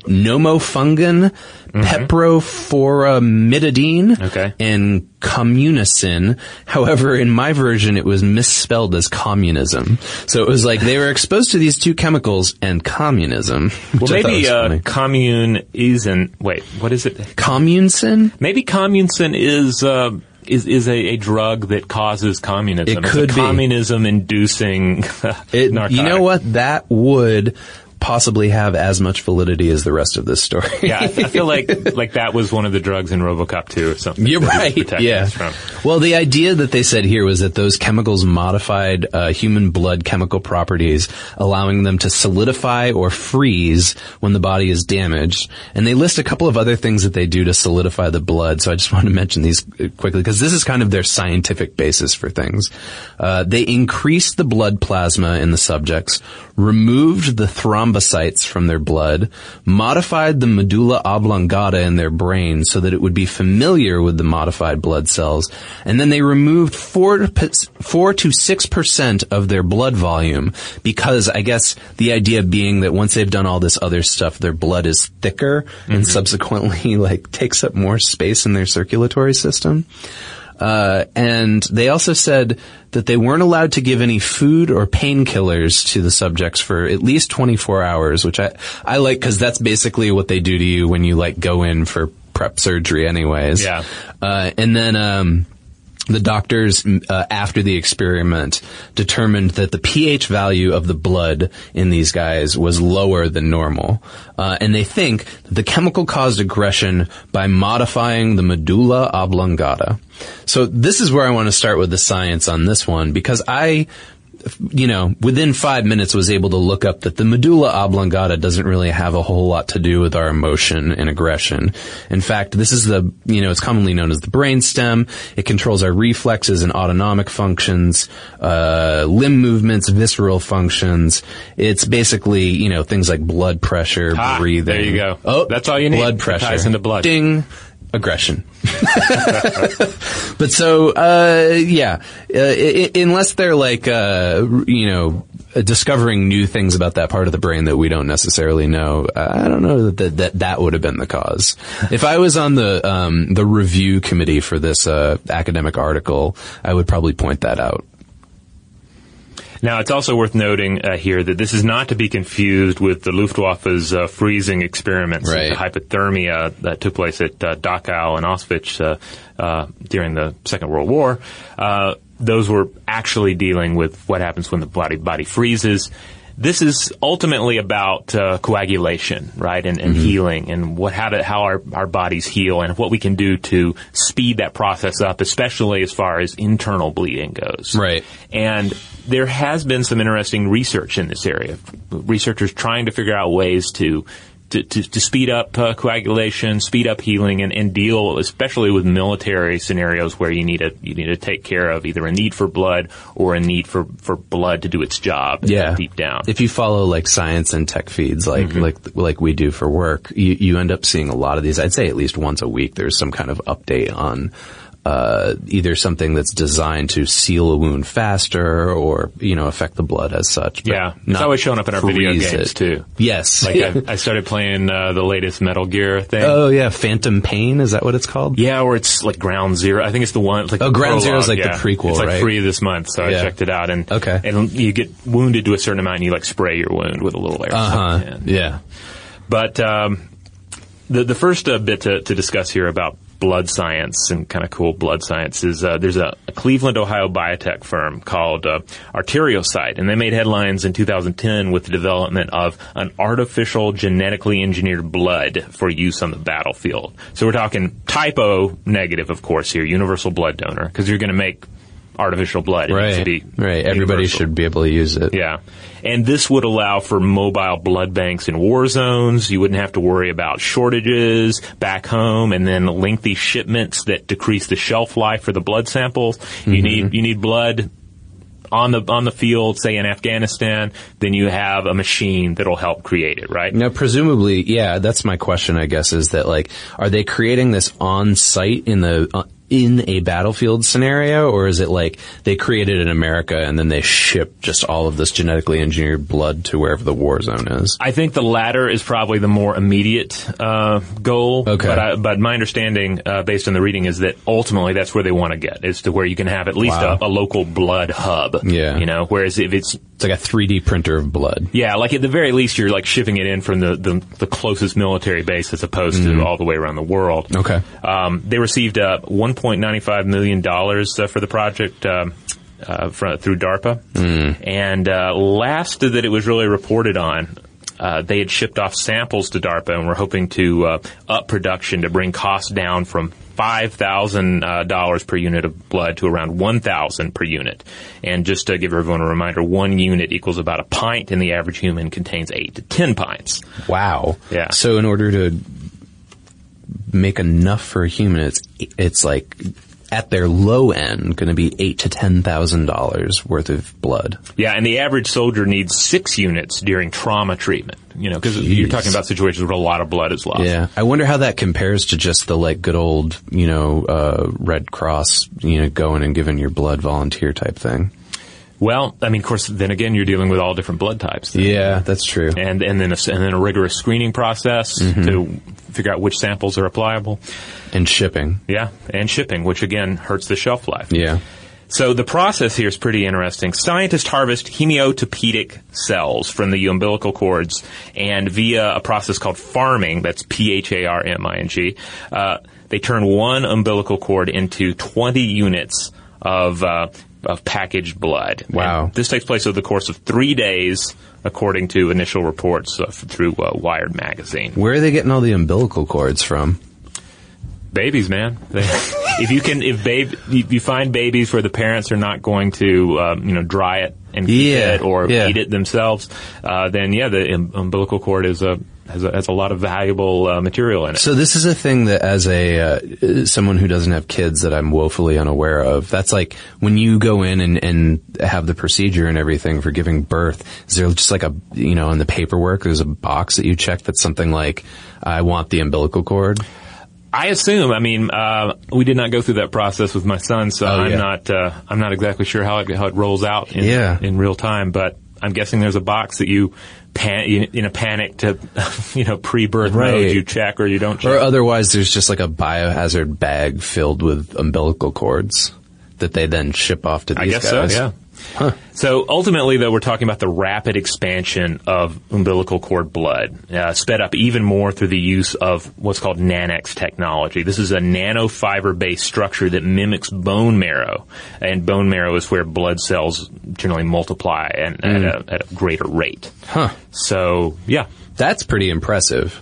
C: nomofungin, peproforamidine,
B: Okay.
C: and communicin. However, in my version, it was misspelled as communism. So it was like they were exposed to these two chemicals and communism.
B: Well, maybe uh, commune isn't. Wait, what is it?
C: communicin.
B: Maybe communicin is. Uh, is, is a, a drug that causes communism.
C: It could
B: it's
C: be.
B: a communism inducing (laughs)
C: It,
B: narcotic.
C: you know what? That would possibly have as much validity as the rest of this story.
B: Yeah, I, I feel like (laughs) like that was one of the drugs in RoboCop 2 or something.
C: You're
B: that he was
C: right. Yeah. Well, the idea that they said here was that those chemicals modified uh, human blood chemical properties, allowing them to solidify or freeze when the body is damaged. And they list a couple of other things that they do to solidify the blood. So I just want to mention these uh, quickly because this is kind of their scientific basis for things. Uh, they increased the blood plasma in the subjects, removed the thrombocytes from their blood, modified the medulla oblongata in their brain so that it would be familiar with the modified blood cells, and then they removed four to, four to six percent of their blood volume because I guess the idea being that once they've done all this other stuff, their blood is thicker and mm-hmm. subsequently (laughs) like takes up more space in their circulatory system. Uh, and they also said that they weren't allowed to give any food or painkillers to the subjects for at least 24 hours, which I, I like because that's basically what they do to you when you like go in for prep surgery anyways.
B: Yeah.
C: Uh, and then, um, the doctors, uh, after the experiment, determined that the pH value of the blood in these guys was lower than normal. Uh, and they think the chemical caused aggression by modifying the medulla oblongata. So this is where I want to start with the science on this one because I you know, within five minutes was able to look up that the medulla oblongata doesn't really have a whole lot to do with our emotion and aggression. In fact, this is the, you know, it's commonly known as the brain stem. It controls our reflexes and autonomic functions, uh, limb movements, visceral functions. It's basically, you know, things like blood pressure,
B: Ah,
C: breathing.
B: there you go.
C: Oh,
B: That's all you need.
C: Blood
B: It
C: pressure.
B: ties into blood.
C: Ding. Aggression. (laughs) But so, uh, yeah, uh, i- i- unless they're like, uh, you know, discovering new things about that part of the brain that we don't necessarily know, I don't know that that, that, that would have been the cause. (laughs) If I was on the, um, the review committee for this, uh, academic article, I would probably point that out.
B: Now, it's also worth noting uh, here that this is not to be confused with the Luftwaffe's uh, freezing experiments
C: Right.
B: into hypothermia that took place at uh, Dachau and Auschwitz uh, uh, during the Second World War. Uh, those were actually dealing with what happens when the body body freezes. This is ultimately about uh, coagulation, right, and, and healing, and what how to, how our, our bodies heal, and what we can do to speed that process up, especially as far as internal bleeding goes.
C: Right.
B: And there has been some interesting research in this area. Researchers trying to figure out ways to to, to, to speed up uh, coagulation, speed up healing, and, and deal especially with military scenarios where you need to you need to take care of either a need for blood or a need for, for blood to do its job
C: Yeah.
B: deep down.
C: If you follow like science and tech feeds, like like like we do for work, you you end up seeing a lot of these. I'd say at least once a week. There's some kind of update on uh, either something that's designed to seal a wound faster, or you know affect the blood as such. but
B: Yeah. It's always showing up in our video games,
C: it.
B: too.
C: Yes.
B: like I, I started playing uh, the latest Metal Gear thing.
C: oh yeah, Phantom Pain. Is that what it's called?
B: Yeah, or it's like Ground Zero. I think it's the one. It's like
C: Oh, Ground Zero
B: is
C: like the prequel,
B: It's like
C: right?
B: free this month, so
C: Yeah.
B: I checked it out. And
C: Okay.
B: and you get wounded to a certain amount, and you like spray your wound with a little air.
C: Uh huh.
B: Yeah.
C: Yeah.
B: But um, the the first uh, bit to, to discuss here about blood science and kind of cool blood science is uh, there's a, a Cleveland, Ohio biotech firm called uh, Arteriocyte, and they made headlines in 2010 with the development of an artificial genetically engineered blood for use on the battlefield. So we're talking type O negative, of course, here, universal blood donor, because you're going to make artificial blood. It needs to
C: Right.
B: be
C: Right. Everybody
B: universal.
C: should be able to use it.
B: Yeah. And this would allow for mobile blood banks in war zones. You wouldn't have to worry about shortages back home and then lengthy shipments that decrease the shelf life for the blood samples. You mm-hmm. need, you need blood on the, on the field, say in Afghanistan, then you have a machine that'll help create it, right?
C: Now, presumably, yeah, that's my question. I guess is that like, are they creating this on site in the in a battlefield scenario, or is it like they created in America and then they ship just all of this genetically engineered blood to wherever the war zone is?
B: I think the latter is probably the more immediate uh, goal.
C: Okay.
B: But, I, but my understanding, uh, based on the reading, is that ultimately that's where they want to get, is to where you can have at least
C: Wow.
B: a, a local blood hub.
C: Yeah.
B: You know, whereas if it's
C: It's like a 3D printer of blood.
B: yeah, like at the very least, you're like shipping it in from the, the, the closest military base as opposed to all the way around the world.
C: Mm-hmm. Okay.
B: Um, they received uh, 1.95 million dollars uh, for the project. Um, uh, through DARPA,
C: Mm.
B: and uh, last that it was really reported on, uh, they had shipped off samples to DARPA and were hoping to uh, up production to bring costs down from five thousand uh, dollars per unit of blood to around one thousand per unit. And just to give everyone a reminder, one unit equals about a pint, and the average human contains eight to ten pints.
C: Wow.
B: Yeah.
C: So in order to make enough for a human, it's it's like at their low end going to be eight to ten thousand dollars worth of blood.
B: Yeah, and the average soldier needs six units during trauma treatment. You know, because you're talking about situations where a lot of blood is lost.
C: Yeah, I wonder how that compares to just the like good old, you know, uh, Red Cross, you know, going and giving your blood volunteer type thing.
B: Well, I mean, of course, then again, you're dealing with all different blood types.
C: Yeah, that's true.
B: and and then a, and then a rigorous screening process to figure out which samples are applicable.
C: And shipping.
B: Yeah, and shipping, which again hurts the shelf life.
C: Yeah.
B: So the process here is pretty interesting. Scientists harvest hematopoietic cells from the umbilical cords, and via a process called pharming, that's P-H-A-R-M-I-N-G, uh, they turn one umbilical cord into 20 units of uh, of packaged blood.
C: Wow.
B: And this takes place over the course of three days, according to initial reports uh, through uh, Wired magazine.
C: Where are they getting all the umbilical cords from?
B: Babies, man. They, (laughs) if you can, if babe, if you find babies where the parents are not going to, um, you know, dry it and
C: Yeah,
B: it or
C: yeah.
B: eat it themselves, uh, then yeah, the um, umbilical cord is a has a, has a lot of valuable uh, material in it.
C: So this is a thing that as a uh, someone who doesn't have kids that I'm woefully unaware of. That's like when you go in and, and have the procedure and everything for giving birth. Is there just like a you know in the paperwork there's a box that you check that's something like I want the umbilical cord.
B: I assume. I mean, uh, we did not go through that process with my son, so
C: Oh,
B: I'm not. Uh, I'm not exactly sure how it how it rolls out in,
C: Yeah.
B: in real time. But I'm guessing there's a box that you, pan- in a panic to, (laughs) you know, pre-birth
C: Right.
B: mode, you check or you don't check.
C: Or otherwise there's just like a biohazard bag filled with umbilical cords that they then ship off to these
B: I guess
C: guys.
B: so. Yeah. So ultimately, though, we're talking about the rapid expansion of umbilical cord blood, uh, sped up even more through the use of what's called Nanex technology. This is a nanofiber-based structure that mimics bone marrow, and bone marrow is where blood cells generally multiply and at, a, at a greater rate.
C: Huh.
B: So, yeah,
C: That's pretty impressive.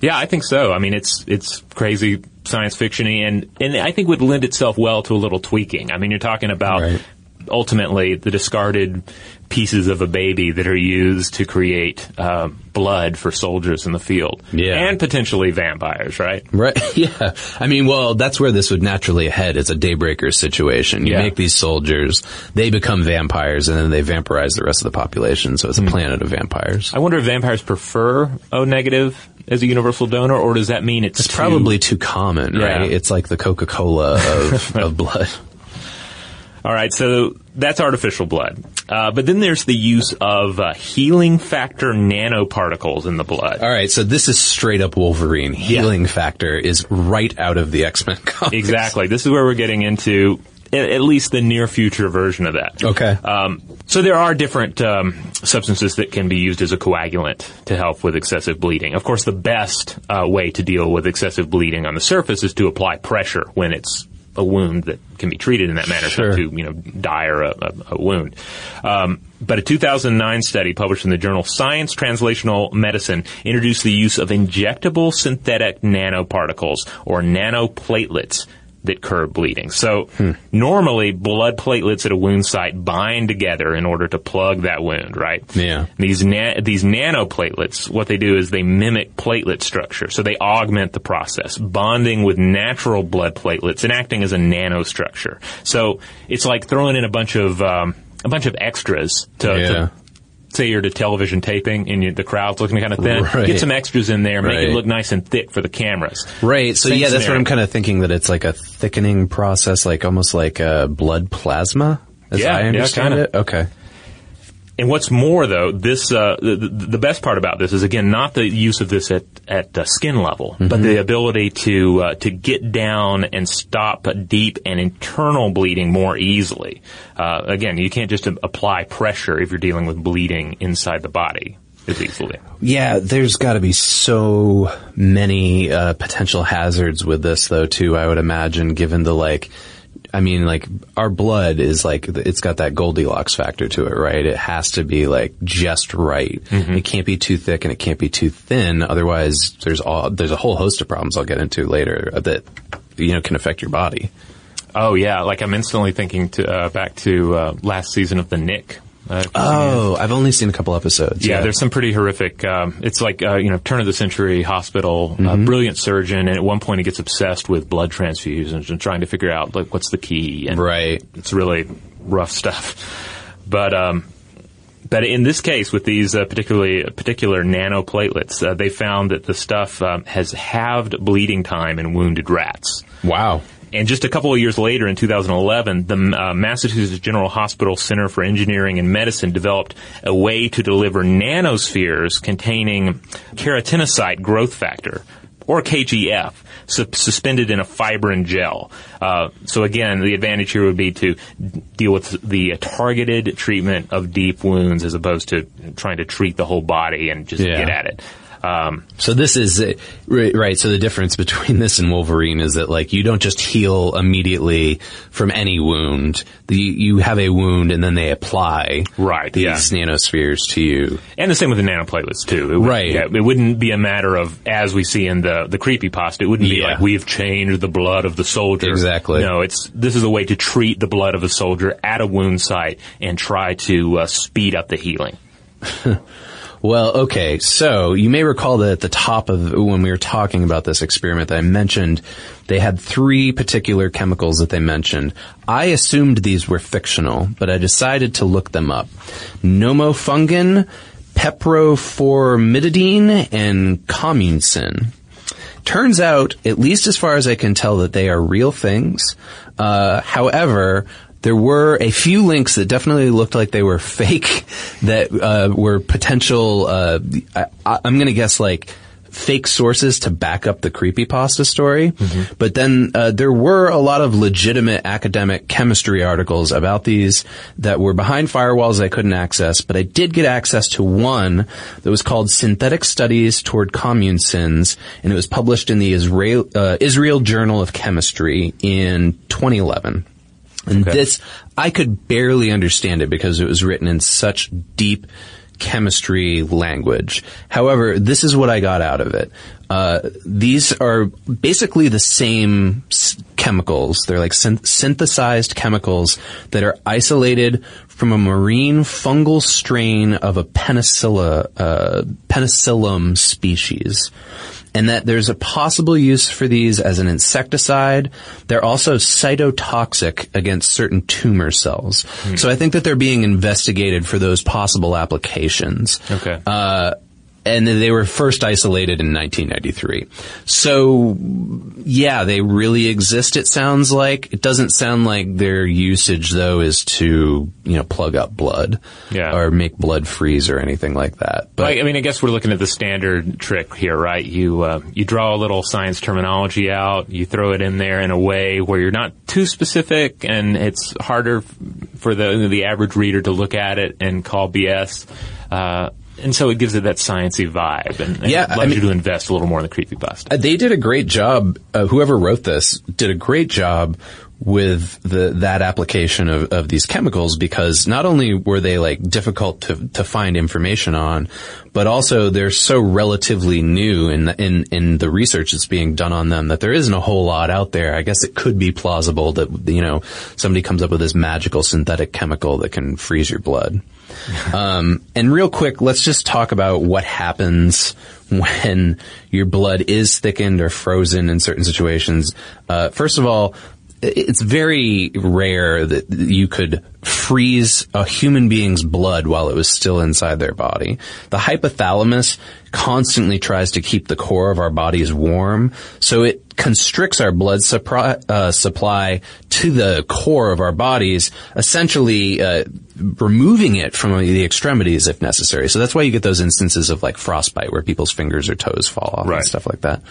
B: yeah, I think so. I mean, it's it's crazy science fictiony, and and I think would lend itself well to a little tweaking. I mean, you're talking about
C: Right.
B: Ultimately the discarded pieces of a baby that are used to create uh, blood for soldiers in the field,
C: Yeah.
B: and potentially vampires, right?
C: Right. (laughs) Yeah. I mean, well, that's where this would naturally head. It's a daybreaker situation. You
B: Yeah.
C: make these soldiers, they become vampires, and then they vampirize the rest of the population. So it's a planet of vampires.
B: I wonder if vampires prefer O negative as a universal donor, or does that mean it's,
C: It's
B: too-
C: probably too common, right?
B: Yeah.
C: It's like the Coca Cola of, (laughs) of blood.
B: All right, so that's artificial blood. Uh, but then there's the use of uh, healing factor nanoparticles in the blood.
C: All right, so this is straight up Wolverine. Healing factor is right out of the X Men (laughs) comics.
B: Exactly. This is where we're getting into at, at least the near future version of that.
C: Okay.
B: Um, so there are different um, substances that can be used as a coagulant to help with excessive bleeding. Of course, the best uh, way to deal with excessive bleeding on the surface is to apply pressure when it's a wound that can be treated in that manner,
C: Sure.
B: to you know dire a, a, a wound. Um, but a 2009 study published in the journal Science Translational Medicine introduced the use of injectable synthetic nanoparticles or nanoplatelets that curb bleeding. So normally blood platelets at a wound site bind together in order to plug that wound, right?
C: Yeah.
B: These na- these nanoplatelets, what they do is they mimic platelet structure. So they augment the process, bonding with natural blood platelets and acting as a nanostructure. So it's like throwing in a bunch of um, a bunch of extras to,
C: Yeah.
B: to say you're to television taping and you, the crowd's looking kind of thin.
C: Right.
B: Get some extras in there, make
C: Right.
B: it look nice and thick for the cameras.
C: Right. So
B: Same
C: yeah, that's what. I'm kind of thinking that it's like a thickening process, like almost like uh, blood plasma. As
B: Yeah,
C: I understand
B: kinda.
C: it. Okay.
B: And what's more, though, this uh, the, the best part about this is again not the use of this at at uh, skin level, but the ability to uh, to get down and stop deep and internal bleeding more easily. Uh, again, you can't just uh, apply pressure if you're dealing with bleeding inside the body as easily.
C: Yeah, there's got to be so many uh, potential hazards with this, though. Too, I would imagine, given the like. I mean, like our blood is like it's got that Goldilocks factor to it, right? It has to be like just right. It can't be too thick and it can't be too thin. Otherwise, there's all there's a whole host of problems I'll get into later that you know can affect your body.
B: Oh yeah, like I'm instantly thinking to uh, back to uh, last season of The Knick. Uh, if you've seen it.
C: Oh, I've only seen a couple episodes.
B: Yeah, there's some pretty horrific. Um, it's like uh, you know, turn of the century hospital,
C: Mm-hmm.
B: brilliant surgeon, and at one point he gets obsessed with blood transfusions and trying to figure out like what's the key. And
C: right.
B: It's really rough stuff. But um, but in this case, with these uh, particularly particular nanoplatelets, uh, they found that the stuff um, has halved bleeding time in wounded rats.
C: Wow.
B: And just a couple of years later, in 2011, the uh, Massachusetts General Hospital Center for Engineering and Medicine developed a way to deliver nanospheres containing keratinocyte growth factor, or KGF, su- suspended in a fibrin gel. Uh, so again, the advantage here would be to deal with the targeted treatment of deep wounds as opposed to trying to treat the whole body and just
C: Yeah.
B: get at it. Um,
C: So this is uh, right, right. So the difference (laughs) between this and Wolverine is that like you don't just heal immediately from any wound. The, you have a wound and then they apply
B: Right,
C: these
B: yeah.
C: nanospheres to you.
B: And the same with the nanoplatelets too. It would,
C: Right.
B: Yeah, it wouldn't be a matter of as we see in the the creepy pasta. It wouldn't be
C: Yeah.
B: like we've changed the blood of the soldier.
C: Exactly.
B: No, it's this is a way to treat the blood of a soldier at a wound site and try to uh, speed up the healing. (laughs)
C: Well, okay. So you may recall that at the top of when we were talking about this experiment, that I mentioned they had three particular chemicals that they mentioned. I assumed these were fictional, but I decided to look them up. Nomofungin, peproformididine, and communcin. Turns out, at least as far as I can tell, that they are real things. Uh, however, there were a few links that definitely looked like they were (laughs) fake, that uh, were potential. Uh, I, I'm going to guess like fake sources to back up the creepypasta story. But then uh, there were a lot of legitimate academic chemistry articles about these that were behind firewalls I couldn't access. But I did get access to one that was called Synthetic Studies Toward Communesins, and it was published in the Israel, uh, Israel Journal of Chemistry in 2011. And
B: Okay.
C: this, I could barely understand it because it was written in such deep chemistry language. However, this is what I got out of it. Uh, these are basically the same s- chemicals. They're like syn- synthesized chemicals that are isolated from a marine fungal strain of a penicilla, uh, penicillium species and that there's a possible use for these as an insecticide. They're also cytotoxic against certain tumor cells. So I think that they're being investigated for those possible applications.
B: Okay.
C: Uh, and they were first isolated in 1993. So, yeah, they really exist, it sounds like. It doesn't sound like their usage, though, is to, you know, plug up blood.
B: Yeah.
C: Or make blood freeze or anything like that. But,
B: I mean, I guess we're looking at the standard trick here, right? You uh, you draw a little science terminology out, you throw it in there in a way where you're not too specific, and it's harder for the the average reader to look at it and call BS. Uh, and so it gives it that sciency vibe, and, and
C: Yeah,
B: allows
C: I mean-
B: you to invest a little more in the creepypasta.
C: Uh, They did a great job. Uh, whoever wrote this did a great job with the that application of, of these chemicals because not only were they like difficult to to find information on, but also they're so relatively new in the, in in the research that's being done on them that there isn't a whole lot out there. I guess it could be plausible that you know somebody comes up with this magical synthetic chemical that can freeze your blood. (laughs) Um, and real quick, let's just talk about what happens when your blood is thickened or frozen in certain situations. Uh, first of all, it's very rare that you could freeze a human being's blood while it was still inside their body. The hypothalamus constantly tries to keep the core of our bodies warm, so it constricts our blood suppri- uh, supply to the core of our bodies, essentially uh, removing it from the extremities if necessary. So that's why you get those instances of like frostbite where people's fingers or toes fall off
B: Right.
C: and stuff like that.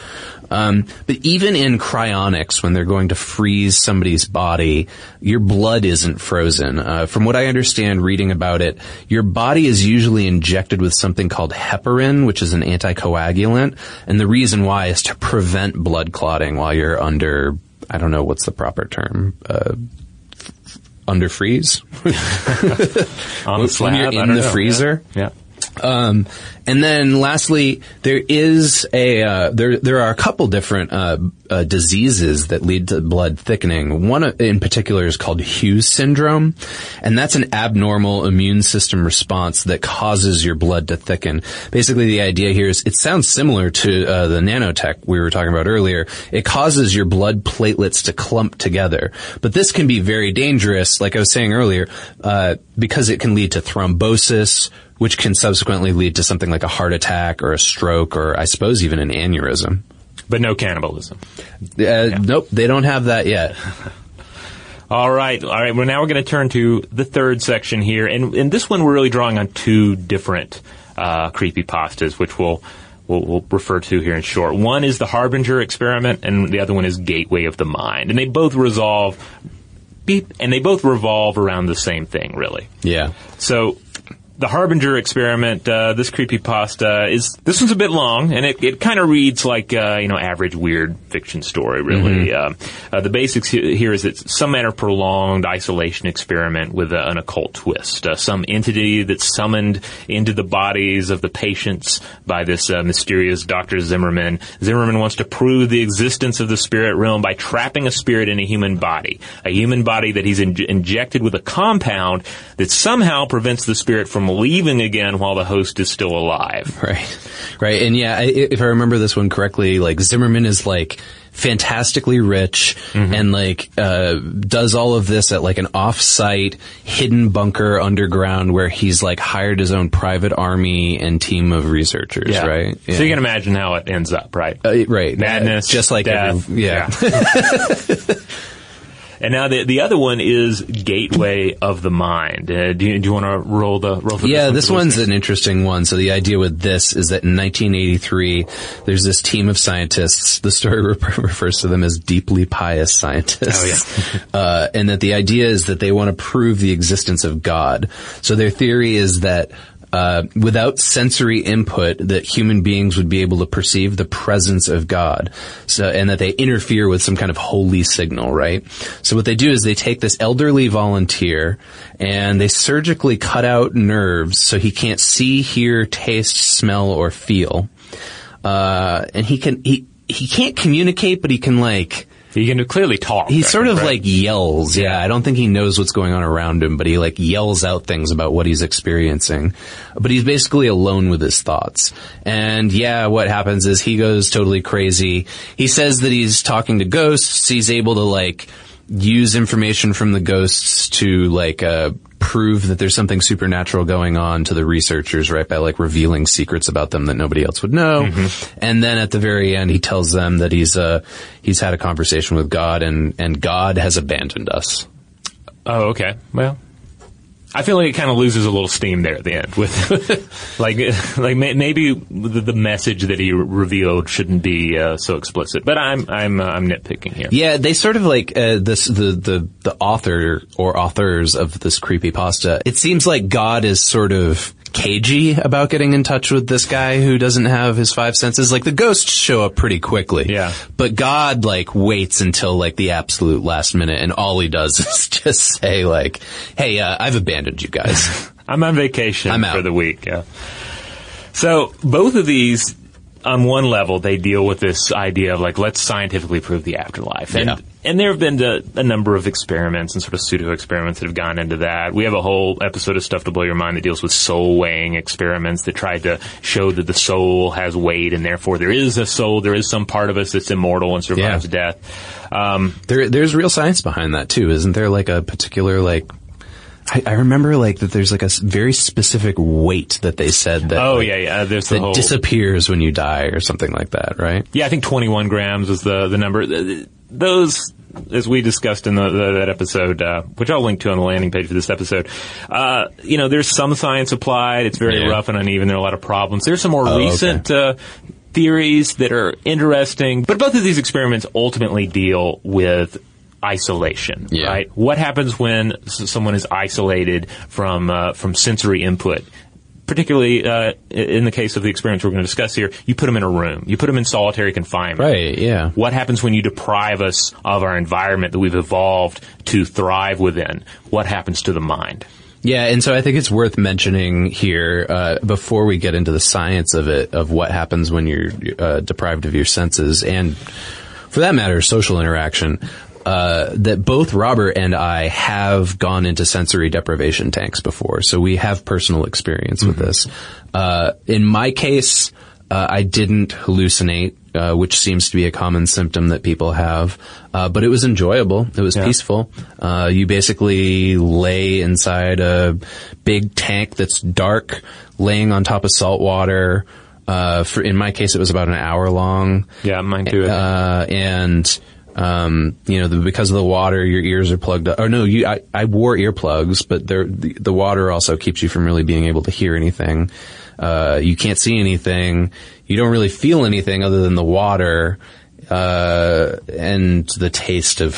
C: Um, but even in cryonics, when they're going to freeze somebody's body, your blood isn't frozen. Uh, from what I understand reading about it, your body is usually injected with something called heparin, which is an anticoagulant. And the reason why is to prevent blood clotting while you're under, I don't know what's the proper term, uh, under freeze? (laughs)
B: On
C: when
B: the slab,
C: you're in the
B: know.
C: freezer?
B: Yeah.
C: Um, and then lastly, there is a uh, there there are a couple different uh, uh, diseases that lead to blood thickening. One in particular is called Hughes syndrome, and that's an abnormal immune system response that causes your blood to thicken. Basically, the idea here is it sounds similar to uh, the nanotech we were talking about earlier. It causes your blood platelets to clump together, but this can be very dangerous. Like I was saying earlier, uh, because it can lead to thrombosis which can subsequently lead to something like a heart attack or a stroke or I suppose even an aneurysm.
B: But no cannibalism.
C: Uh, Nope, they don't have that yet. (laughs)
B: All right, all right. Well, now we're going to turn to the third section here, and in this one, we're really drawing on two different uh, creepy pastas, which we'll, we'll we'll refer to here in short. One is the Harbinger experiment, and the other one is Gateway of the Mind, and they both resolve, beep, and they both revolve around the same thing, really.
C: Yeah.
B: So, the Harbinger experiment, uh, this creepy pasta is this one's a bit long, and it, it kind of reads like uh, you know average weird fiction story. Really, uh, uh, the basics here is it's some manner of prolonged isolation experiment with an occult twist. Uh, some entity that's summoned into the bodies of the patients by this uh, mysterious Doctor Zimmerman. Zimmerman wants to prove the existence of the spirit realm by trapping a spirit in a human body, a human body that he's in- injected with a compound that somehow prevents the spirit from leaving again while the host is still alive.
C: Right. Right. And yeah, I, if I remember this one correctly, like Zimmerman is like fantastically rich and like, uh, does all of this at like an off-site hidden bunker underground where he's like hired his own private army and team of researchers, right?
B: So you can imagine how it ends up, right?
C: Uh, right.
B: Madness,
C: Just like,
B: death.
C: every- yeah. (laughs) (laughs)
B: And now the the other one is Gateway of the Mind. Uh, do you, do you want to roll the roll? For
C: Yeah,
B: one
C: this one's an interesting one. So the idea with this is that in 1983, there's this team of scientists. The story (laughs) re- refers to them as deeply pious scientists. Oh, yeah. (laughs) uh, and that the idea is that they want to prove the existence of God. So their theory is that uh, without sensory input, that human beings would be able to perceive the presence of God. So, and that they interfere with some kind of holy signal, right? So what they do is they take this elderly volunteer and they surgically cut out nerves so he can't see, hear, taste, smell, or feel. Uh, and he can, he, he can't communicate, but he can like,
B: you can clearly talk.
C: he sort of
B: right?
C: like yells. Yeah, I don't think he knows what's going on around him, but he like yells out things about what he's experiencing. But he's basically alone with his thoughts. And yeah, what happens is he goes totally crazy. He says that he's talking to ghosts. He's able to like use information from the ghosts to like uh prove that there's something supernatural going on to the researchers, right? By like revealing secrets about them that nobody else would know. And then at the very end, he tells them that he's, uh, he's had a conversation with God and, and God has abandoned us.
B: Oh, okay. Well, I feel like it kind of loses a little steam there at the end with, (laughs) like, like may, maybe the, the message that he revealed shouldn't be uh, so explicit. But I'm I'm uh, I'm nitpicking here.
C: Yeah, they sort of like, uh, this, the, the, the author or authors of this creepy pasta. It seems like God is sort of cagey about getting in touch with this guy who doesn't have his five senses. Like the ghosts show up pretty quickly.
B: Yeah.
C: But God like waits until like the absolute last minute and all he does (laughs) is just say like, hey, uh, I've abandoned you guys. (laughs)
B: I'm on vacation
C: I'm out.
B: for the week. Yeah. So both of these, on one level, they deal with this idea of like let's scientifically prove the afterlife, and
C: Yeah.
B: and there have been a, a number of experiments and sort of pseudo experiments that have gone into that. We have a whole episode of Stuff to Blow Your Mind that deals with soul weighing experiments that tried to show that the soul has weight and therefore there is a soul, there is some part of us that's immortal and survives
C: Yeah.
B: death. Um,
C: There, there's real science behind that too, isn't there? Like a particular like, I, I remember like that. There's like a very specific weight that they said that.
B: oh
C: like,
B: yeah, yeah. There's the
C: That
B: whole
C: disappears when you die or something like that, right?
B: Yeah, I think 21 grams was the, the number. Those, as we discussed in the, the, that episode, uh, which I'll link to on the landing page for this episode, uh, you know, there's some science applied. It's very
C: Yeah.
B: rough and uneven. There are a lot of problems. There's some more
C: Oh, okay.
B: recent, uh, theories that are interesting, but both of these experiments ultimately deal with isolation,
C: Yeah.
B: right? What happens when s- someone is isolated from, uh, from sensory input? particularly uh, in the case of the experience we're going to discuss here, you put them in a room. You put them in solitary confinement.
C: Right. Yeah.
B: What happens when you deprive us of our environment that we've evolved to thrive within? What happens to the mind?
C: Yeah, and so I think it's worth mentioning here uh, before we get into the science of it, of what happens when you're uh, deprived of your senses, and for that matter, social interaction. Uh, that both Robert and I have gone into sensory deprivation tanks before, so we have personal experience with this. Uh, in my case, uh, I didn't hallucinate, uh, which seems to be a common symptom that people have. Uh, but it was enjoyable. It was
B: Yeah.
C: peaceful. Uh, you basically lay inside a big tank that's dark, laying on top of salt water. Uh, for in my case, it was about an hour long.
B: Yeah, mine too.
C: Uh, and um, you know, the, because of the water, your ears are plugged up. Oh no, you, I, I wore earplugs, but the, the water also keeps you from really being able to hear anything. Uh, you can't see anything. You don't really feel anything other than the water, uh, and the taste of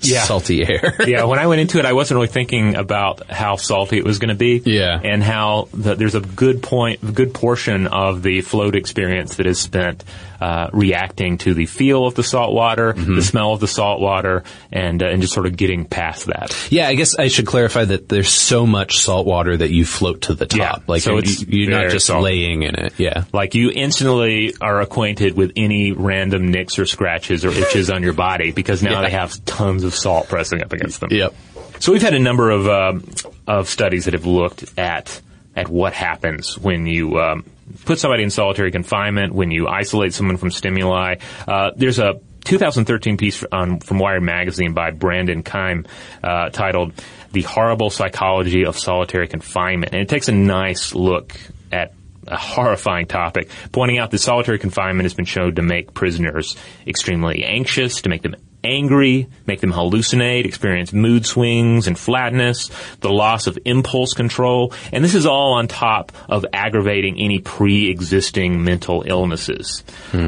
B: Yeah.
C: salty air. (laughs)
B: yeah, when I went into it, I wasn't really thinking about how salty it was going to be.
C: Yeah.
B: and how the, there's a good point, a good portion of the float experience that is spent uh, reacting to the feel of the salt water,
C: Mm-hmm.
B: the smell of the salt water, and uh, and just sort of getting past that.
C: Yeah, I guess I should clarify that there's so much salt water that you float to the top.
B: Yeah,
C: like
B: so
C: you're, you're not just
B: salty.
C: laying in it. Yeah.
B: Like you instantly are acquainted with any random nicks or scratches or itches on your body because now
C: Yeah.
B: they have tons of salt pressing up against them.
C: Yep.
B: So we've had a number of um, of studies that have looked at at what happens when you um, put somebody in solitary confinement, when you isolate someone from stimuli. Uh, there's a 2013 piece on, from Wired magazine by Brandon Keim uh, titled "The Horrible Psychology of Solitary Confinement," and it takes a nice look at a horrifying topic, pointing out that solitary confinement has been shown to make prisoners extremely anxious, to make them angry, make them hallucinate, experience mood swings and flatness, the loss of impulse control, and this is all on top of aggravating any pre-existing mental illnesses.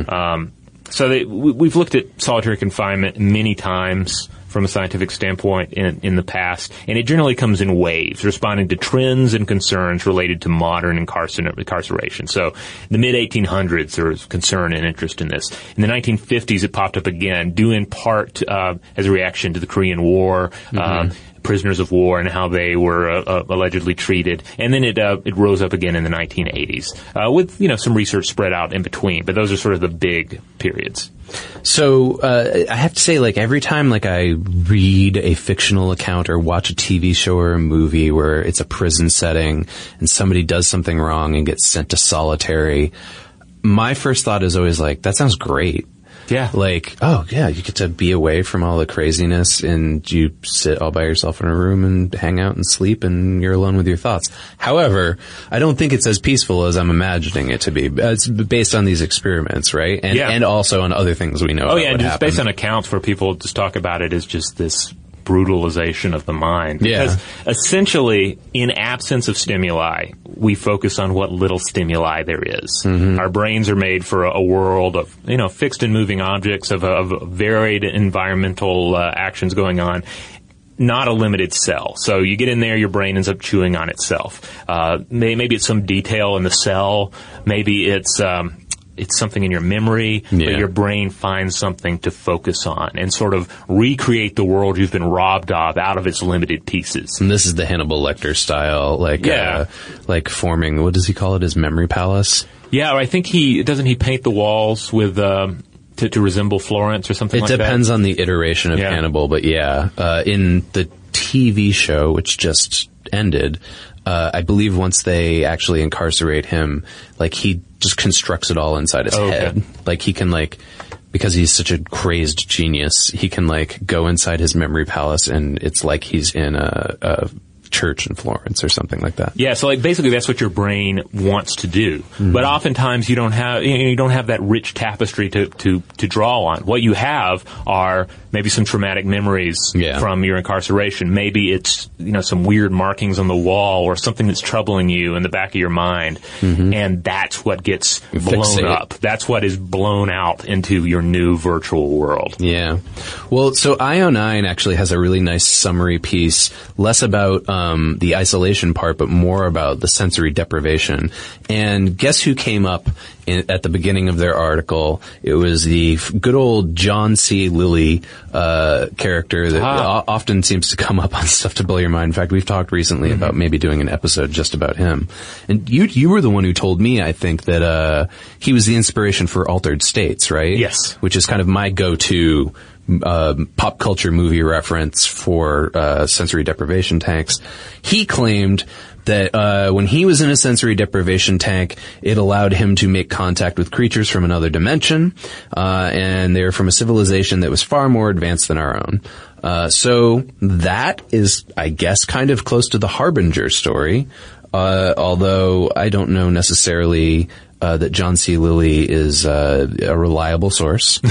B: Um, so they, we, we've looked at solitary confinement many times from a scientific standpoint in, in the past, and it generally comes in waves, responding to trends and concerns related to modern incarcer- incarceration. So, the mid 1800s, there was concern and interest in this. In the 1950s, it popped up again, due in part uh, as a reaction to the Korean War. Uh, prisoners of war and how they were uh, uh, allegedly treated, and then it uh, it rose up again in the 1980s uh, with you know some research spread out in between. But those are sort of the big periods.
C: So uh, I have to say, like every time, like I read a fictional account or watch a TV show or a movie where it's a prison setting and somebody does something wrong and gets sent to solitary, my first thought is always like, "That sounds great."
B: Yeah.
C: Like, oh yeah, you get to be away from all the craziness and you sit all by yourself in a room and hang out and sleep and you're alone with your thoughts. However, I don't think it's as peaceful as I'm imagining it to be. Uh, It's based on these experiments, right? And,
B: Yeah.
C: and also on other things we know.
B: Oh yeah, just
C: happened.
B: based on accounts where people just talk about it as just this brutalization of the mind.
C: Yeah.
B: Because essentially, in absence of stimuli, we focus on what little stimuli there is.
C: Mm-hmm.
B: Our brains are made for a, a world of, you know, fixed and moving objects, of, of varied environmental uh, actions going on. Not a limited cell. So you get in there, your brain ends up chewing on itself. Uh, may, maybe it's some detail in the cell. Maybe it's, um, it's something in your memory,
C: Yeah.
B: but your brain finds something to focus on and sort of recreate the world you've been robbed of out of its limited pieces.
C: And this is the Hannibal Lecter style, like,
B: Yeah.
C: uh, like forming, what does he call it, his memory palace?
B: Yeah, I think he doesn't he paint the walls with um, to, to resemble Florence or something
C: It
B: like
C: depends on the iteration of
B: Yeah.
C: Hannibal, but yeah, uh, in the TV show, which just ended, uh, I believe once they actually incarcerate him, like he just constructs it all inside his
B: Oh, okay.
C: head. Like he can like, because he's such a crazed genius, he can like go inside his memory palace and it's like he's in a, a church in Florence or something like that.
B: Yeah, so like basically that's what your brain wants to do.
C: Mm-hmm.
B: But oftentimes you don't have you, know, you don't have that rich tapestry to, to, to draw on. What you have are maybe some traumatic memories
C: Yeah.
B: from your incarceration. Maybe it's you know some weird markings on the wall or something that's troubling you in the back of your mind, and that's what gets blown
C: Fixate.
B: up. That's what is blown out into your new virtual world.
C: Yeah. Well, so IO9 actually has a really nice summary piece, less about um, the isolation part, but more about the sensory deprivation. And guess who came up in, at the beginning of their article? It was the f- good old John C. Lilly uh, character that
B: Ah.
C: o- often seems to come up on stuff to blow your mind. In fact, we've talked recently
B: Mm-hmm.
C: about maybe doing an episode just about him. And you you were the one who told me, I think, that uh, he was the inspiration for Altered States, right?
B: Yes.
C: which is kind of my go-to um, pop culture movie reference for uh, sensory deprivation tanks. He claimed that uh, when he was in a sensory deprivation tank, it allowed him to make contact with creatures from another dimension, uh, and they're from a civilization that was far more advanced than our own. Uh, so that is, I guess, kind of close to the Harbinger story. Uh, although I don't know necessarily uh, that John C. Lilly is uh, a reliable source. (laughs)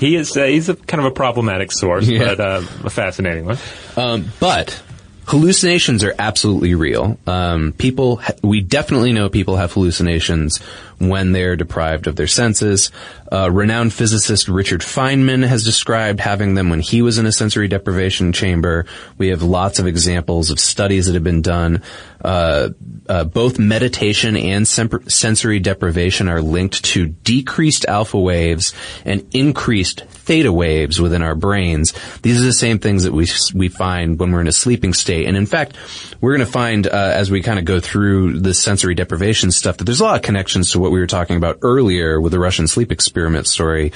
B: He is uh, he's a kind of a problematic source,
C: Yeah.
B: but uh, a fascinating one.
C: Um, but hallucinations are absolutely real. Um, people, we definitely know people have hallucinations when they're deprived of their senses. Uh, renowned physicist Richard Feynman has described having them when he was in a sensory deprivation chamber. We have lots of examples of studies that have been done. Uh, uh, both meditation and sem- sensory deprivation are linked to decreased alpha waves and increased theta waves within our brains. These are the same things that we we find when we're in a sleeping state. And in fact, we're going to find uh, as we kind of go through the sensory deprivation stuff that there's a lot of connections to what we were talking about earlier with the Russian sleep experiment story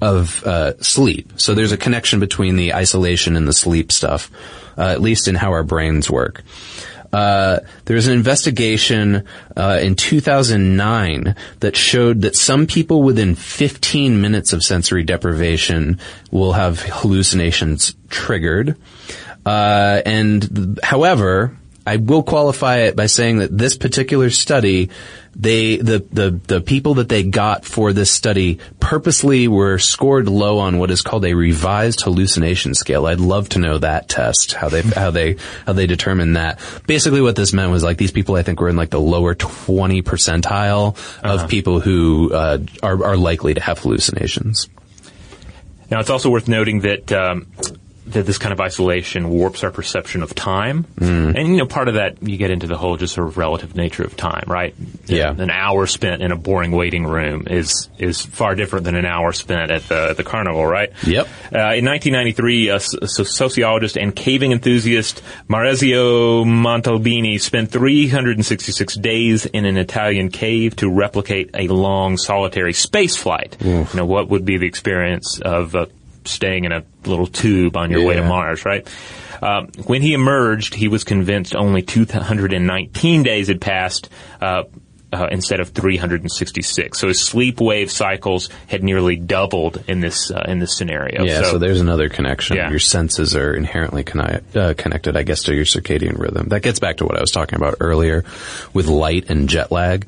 C: of uh, sleep. So there's a connection between the isolation and the sleep stuff, uh, at least in how our brains work. Uh, there's an investigation uh, in 2009 that showed that some people within 15 minutes of sensory deprivation will have hallucinations triggered. Uh, and however, I will qualify it by saying that this particular study, they the, the the people that they got for this study purposely were scored low on what is called a revised hallucination scale. I'd love to know that test how they (laughs) how they how they determined that. Basically, what this meant was like these people I think were in like the lower twenty percentile of people who uh, are are likely to have hallucinations.
B: Now, it's also worth noting that um, that this kind of isolation warps our perception of time,
C: Mm.
B: and you know, part of that you get into the whole just sort of relative nature of time, right?
C: Yeah.
B: an hour spent in a boring waiting room is is far different than an hour spent at the at the carnival, right?
C: Yep.
B: Uh, in 1993, a, sociologist and caving enthusiast Maurizio Montalbini spent 366 days in an Italian cave to replicate a long solitary space flight. You know, what would be the experience of uh, staying in a little tube on your way to Mars, right? Um, when he emerged, he was convinced only 219 days had passed. Uh, uh, instead of 366, so his sleep wave cycles had nearly doubled in this uh, in this scenario.
C: Yeah, so, there's another connection.
B: Yeah.
C: Your senses are inherently conni- uh, connected, I guess, to your circadian rhythm. That gets back to what I was talking about earlier with light and jet lag.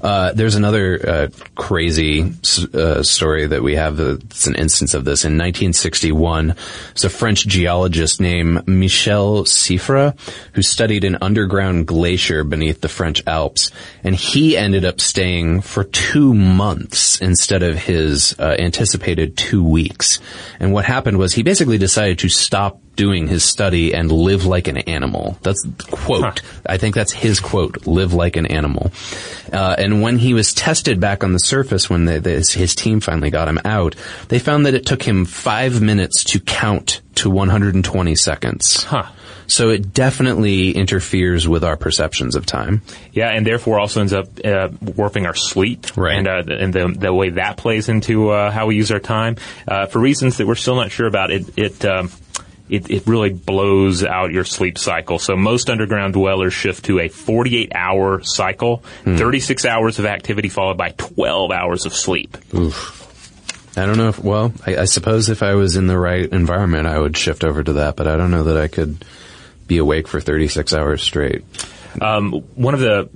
C: Uh, there's another uh, crazy uh, story that we have. It's an instance of this in 1961. It's a French geologist named Michel Siffre who studied an underground glacier beneath the French Alps, and he ended up staying for two months instead of his uh, anticipated two weeks. And what happened was he basically decided to stop doing his study and live like an animal. That's quote. I think that's his quote, live like an animal. Uh, and when he was tested back on the surface, when they, his team finally got him out, they found that it took him five minutes to count to 120 seconds.
B: Huh.
C: So it definitely interferes with our perceptions of time.
B: Yeah, and therefore also ends up uh, warping our sleep,
C: Right.
B: And uh, the- and the the way that plays into uh, how we use our time uh, for reasons that we're still not sure about. It it. Um, it, it really blows out your sleep cycle. So most underground dwellers shift to a 48 hour cycle, 36 hours of activity followed by 12 hours of sleep.
C: I don't know if, well, I, I suppose if I was in the right environment, I would shift over to that, but I don't know that I could be awake for 36 hours straight.
B: Um, one of the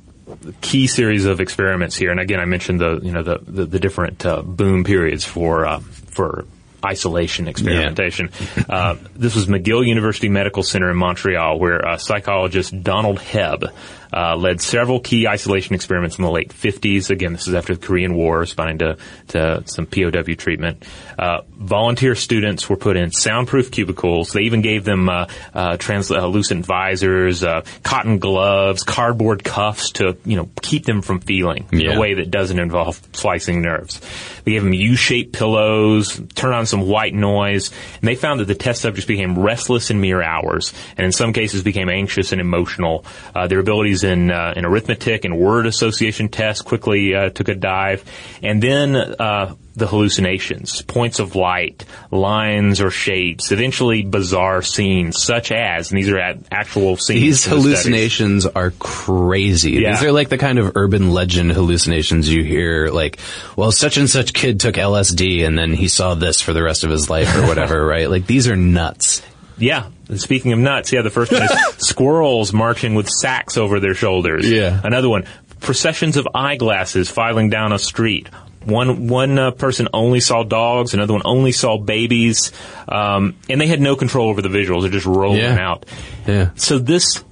B: key series of experiments here, and again, I mentioned the you know the the, the different uh, boom periods for uh, for isolation experimentation. Uh, this was McGill University Medical Center in Montreal, where uh, psychologist Donald Hebb uh, led several key isolation experiments in the late 50s. Again, this is after the Korean War, responding to, to some POW treatment. Uh, volunteer students were put in soundproof cubicles. They even gave them uh, uh, translucent visors, uh, cotton gloves, cardboard cuffs to you know keep them from feeling in a way that doesn't involve slicing nerves. They gave them U-shaped pillows, turn on some white noise, and they found that the test subjects became restless in mere hours, and in some cases became anxious and emotional. Uh, their abilities in uh, in arithmetic and word association tests quickly uh, took a dive, and then. Uh, the hallucinations, points of light, lines or shapes, eventually bizarre scenes such as, and these are at actual scenes.
C: These
B: the studies.
C: hallucinations are crazy.
B: Yeah.
C: These are like the kind of urban legend hallucinations you hear, like, well, such and such kid took LSD and then he saw this for the rest of his life or whatever, (laughs) right? Like, these are nuts.
B: Yeah. And Speaking of nuts, yeah, the first one is (laughs) squirrels marching with sacks over their shoulders.
C: Yeah.
B: Another one, processions of eyeglasses filing down a street. One one uh, person only saw dogs, another one only saw babies, um, and they had no control over the visuals. They're just rolling
C: Yeah.
B: out.
C: Yeah.
B: So this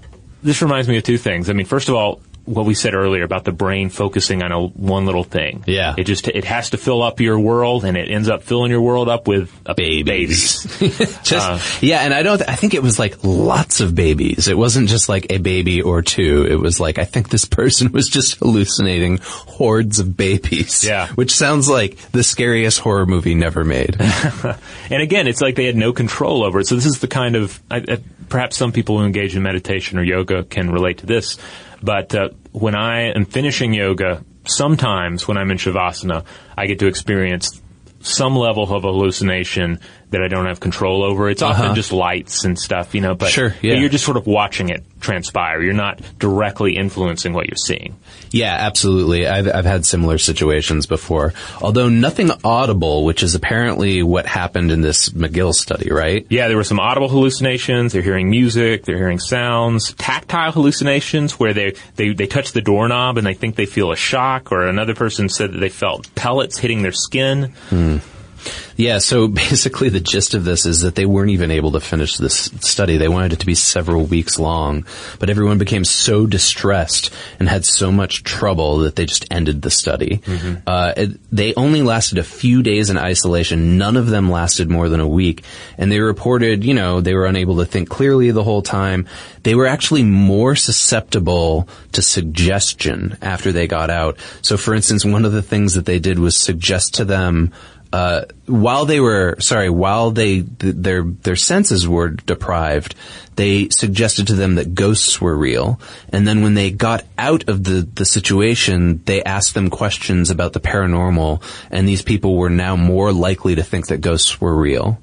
B: this reminds me of two things. I mean, first of all, what we said earlier about the brain focusing on a, one little thing.
C: Yeah.
B: It just it has to fill up your world, and it ends up filling your world up with uh,
C: Babies.
B: babies. (laughs)
C: Just yeah, and I don't. I think it was like lots of babies. It wasn't just like a baby or two. It was like I think this (laughs) person was just hallucinating hordes of babies.
B: Yeah.
C: which sounds like the scariest horror movie never made. (laughs)
B: And again, it's like they had no control over it. So this is the kind of I, I, perhaps some people who engage in meditation or yoga can relate to this. But uh, when I am finishing yoga, sometimes when I'm in shavasana, I get to experience some level of hallucination that I don't have control over. It's often
C: Uh-huh.
B: just lights and stuff, you know. But,
C: Sure, yeah.
B: you're just sort of watching it transpire. You're not directly influencing what you're seeing.
C: Yeah, absolutely. I've, I've had similar situations before. Although nothing audible, which is apparently what happened in this McGill study, right?
B: Yeah, there were some audible hallucinations. They're hearing music. They're hearing sounds. Tactile hallucinations where they, they, they touch the doorknob and they think they feel a shock. Or another person said that they felt pellets hitting their skin.
C: Yeah, so (laughs) basically the gist of this is that they weren't even able to finish this study. They wanted it to be several weeks long, but everyone became so distressed and had so much trouble that they just ended the study. Uh, it, they only lasted a few days in isolation. None of them lasted more than a week. And they reported, you know, they were unable to think clearly the whole time. They were actually more susceptible to suggestion after they got out. So for instance, one of the things that they did was suggest to them uh, while they were sorry, while they th- their their senses were deprived, they suggested to them that ghosts were real, and then when they got out of the the situation, they asked them questions about the paranormal, and these people were now more likely to think that ghosts were real,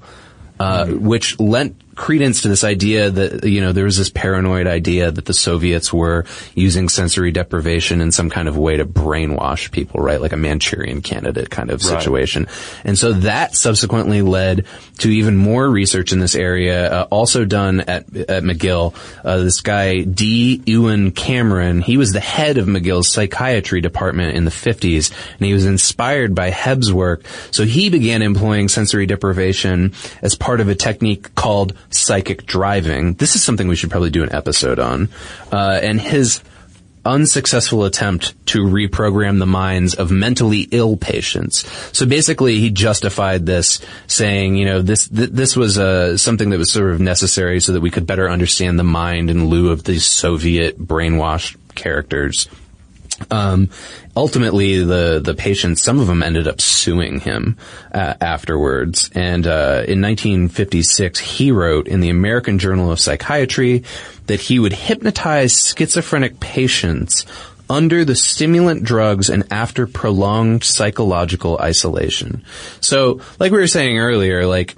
C: uh, which lent credence to this idea that you know there was this paranoid idea that the Soviets were using sensory deprivation in some kind of way to brainwash people, right? Like a Manchurian candidate kind of
B: Right.
C: situation. And so that subsequently led to even more research in this area, uh, also done at at McGill. Uh, this guy D. Ewen Cameron, he was the head of McGill's psychiatry department in the 50s, and he was inspired by Hebb's work. So he began employing sensory deprivation as part of a technique called psychic driving. This is something we should probably do an episode on. Uh, and his unsuccessful attempt to reprogram the minds of mentally ill patients. So basically, he justified this, saying, you know, this th- this was uh, something that was sort of necessary so that we could better understand the mind in lieu of these Soviet brainwashed characters. Um, ultimately, the the patients, some of them ended up suing him uh, afterwards. And uh, in 1956, he wrote in the American Journal of Psychiatry that he would hypnotize schizophrenic patients under the stimulant drugs and after prolonged psychological isolation. So, like we were saying earlier, like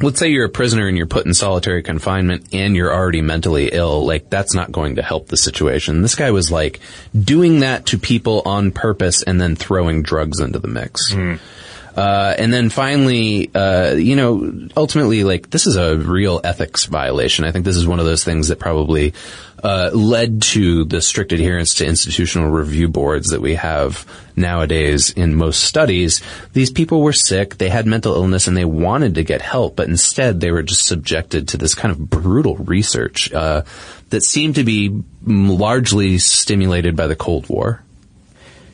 C: let's say you're a prisoner and you're put in solitary confinement and you're already mentally ill, like that's not going to help the situation. This guy was like doing that to people on purpose and then throwing drugs into the mix. Hmm. Uh, and then finally, uh, you know, ultimately, like this is a real ethics violation. I think this is one of those things that probably uh, led to the strict adherence to institutional review boards that we have nowadays in most studies. These people were sick, they had mental illness, and they wanted to get help, but instead they were just subjected to this kind of brutal research uh, that seemed to be largely stimulated by the Cold War.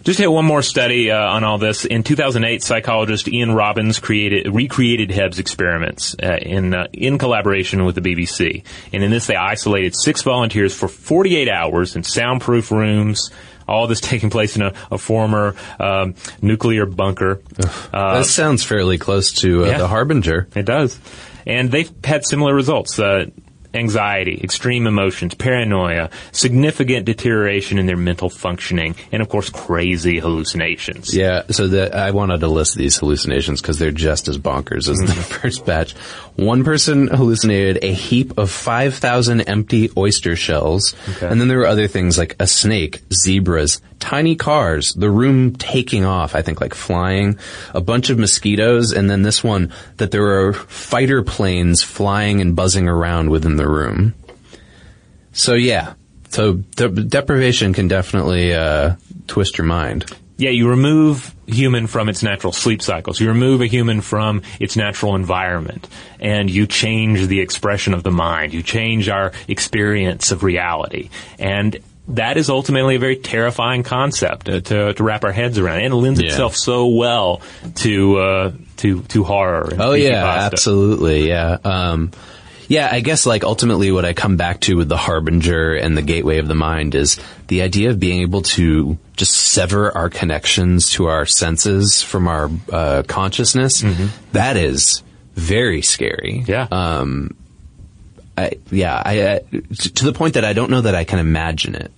B: Just hit one more study uh, on all this. In 2008, psychologist Ian Robbins created recreated Hebb's experiments uh, in uh, in collaboration with the BBC. And in this, they isolated six volunteers for 48 hours in soundproof rooms. All this (laughs) taking place in a, a former um, nuclear bunker. Uh,
C: that sounds fairly close to uh,
B: yeah.
C: the Harbinger.
B: it does. And they've had similar results. Uh, anxiety, extreme emotions, paranoia, significant deterioration in their mental functioning, and of course, crazy hallucinations.
C: Yeah, so the, I wanted to list these hallucinations because they're just as bonkers as the (laughs) first batch. One person hallucinated a heap of 5,000 empty oyster shells.
B: Okay.
C: And then there were other things like a snake, zebras, tiny cars, the room taking off, I think like flying, a bunch of mosquitoes, and then this one that there were fighter planes flying and buzzing around within the room. So yeah, So de- deprivation can definitely uh, twist your mind.
B: Yeah, you remove human from its natural sleep cycles. You remove a human from its natural environment and you change the expression of the mind. You change our experience of reality. And that is ultimately a very terrifying concept uh, to, to wrap our heads around, and it lends
C: Yeah.
B: itself so well to uh, to to horror.
C: Oh yeah, absolutely. Yeah. Um, yeah, I guess like ultimately what I come back to with the harbinger and the gateway of the mind is the idea of being able to just sever our connections to our senses from our uh, consciousness. That is very scary.
B: Yeah.
C: Um, I, yeah, I, uh, to the point that I don't know that I can imagine it.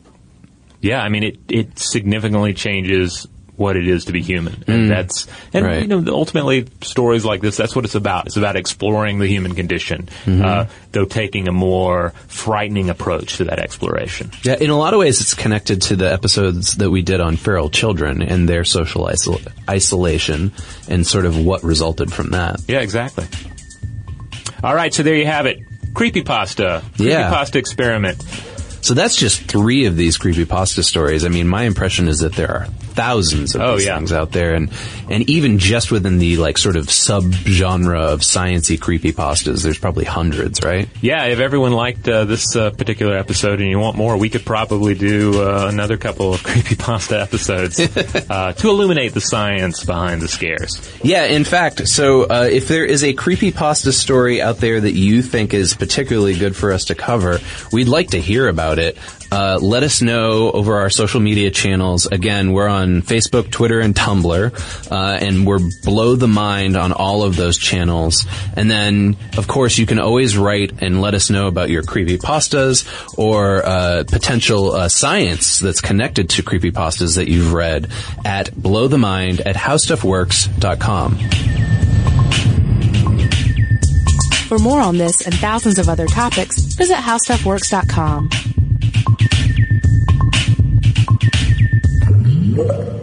B: Yeah, I mean it it significantly changes what it is to be human, and that's and
C: Mm. Right.
B: you know ultimately stories like this. That's what it's about. It's about exploring the human condition,
C: Mm-hmm.
B: uh, though taking a more frightening approach to that exploration.
C: Yeah, in a lot of ways, it's connected to the episodes that we did on feral children and their social isol- isolation and sort of what resulted from that.
B: Yeah, exactly. All right, so there you have it. Creepypasta.
C: Yeah.
B: Creepypasta experiment.
C: So that's just three of these creepypasta stories. I mean, my impression is that there are thousands of
B: Oh,
C: these
B: yeah.
C: things out there, and and even just within the like sort of subgenre of sciency creepy pastas, there's probably hundreds, right?
B: Yeah, if everyone liked uh, this uh, particular episode and you want more, we could probably do uh, another couple of (laughs) creepy pasta episodes (laughs) uh, to illuminate the science behind the scares.
C: Yeah, in fact, so uh, if there is a creepy pasta story out there that you think is particularly good for us to cover, we'd like to hear about it. Uh, let us know over our social media channels. Again, we're on Facebook, Twitter, and Tumblr, uh, and we're Blow the Mind on all of those channels. And then, of course, you can always write and let us know about your creepy pastas or uh, potential uh, science that's connected to creepy pastas that you've read at blowthemind at howstuffworks.com.
A: For more on this and thousands of other topics, visit howstuffworks.com. Thank you.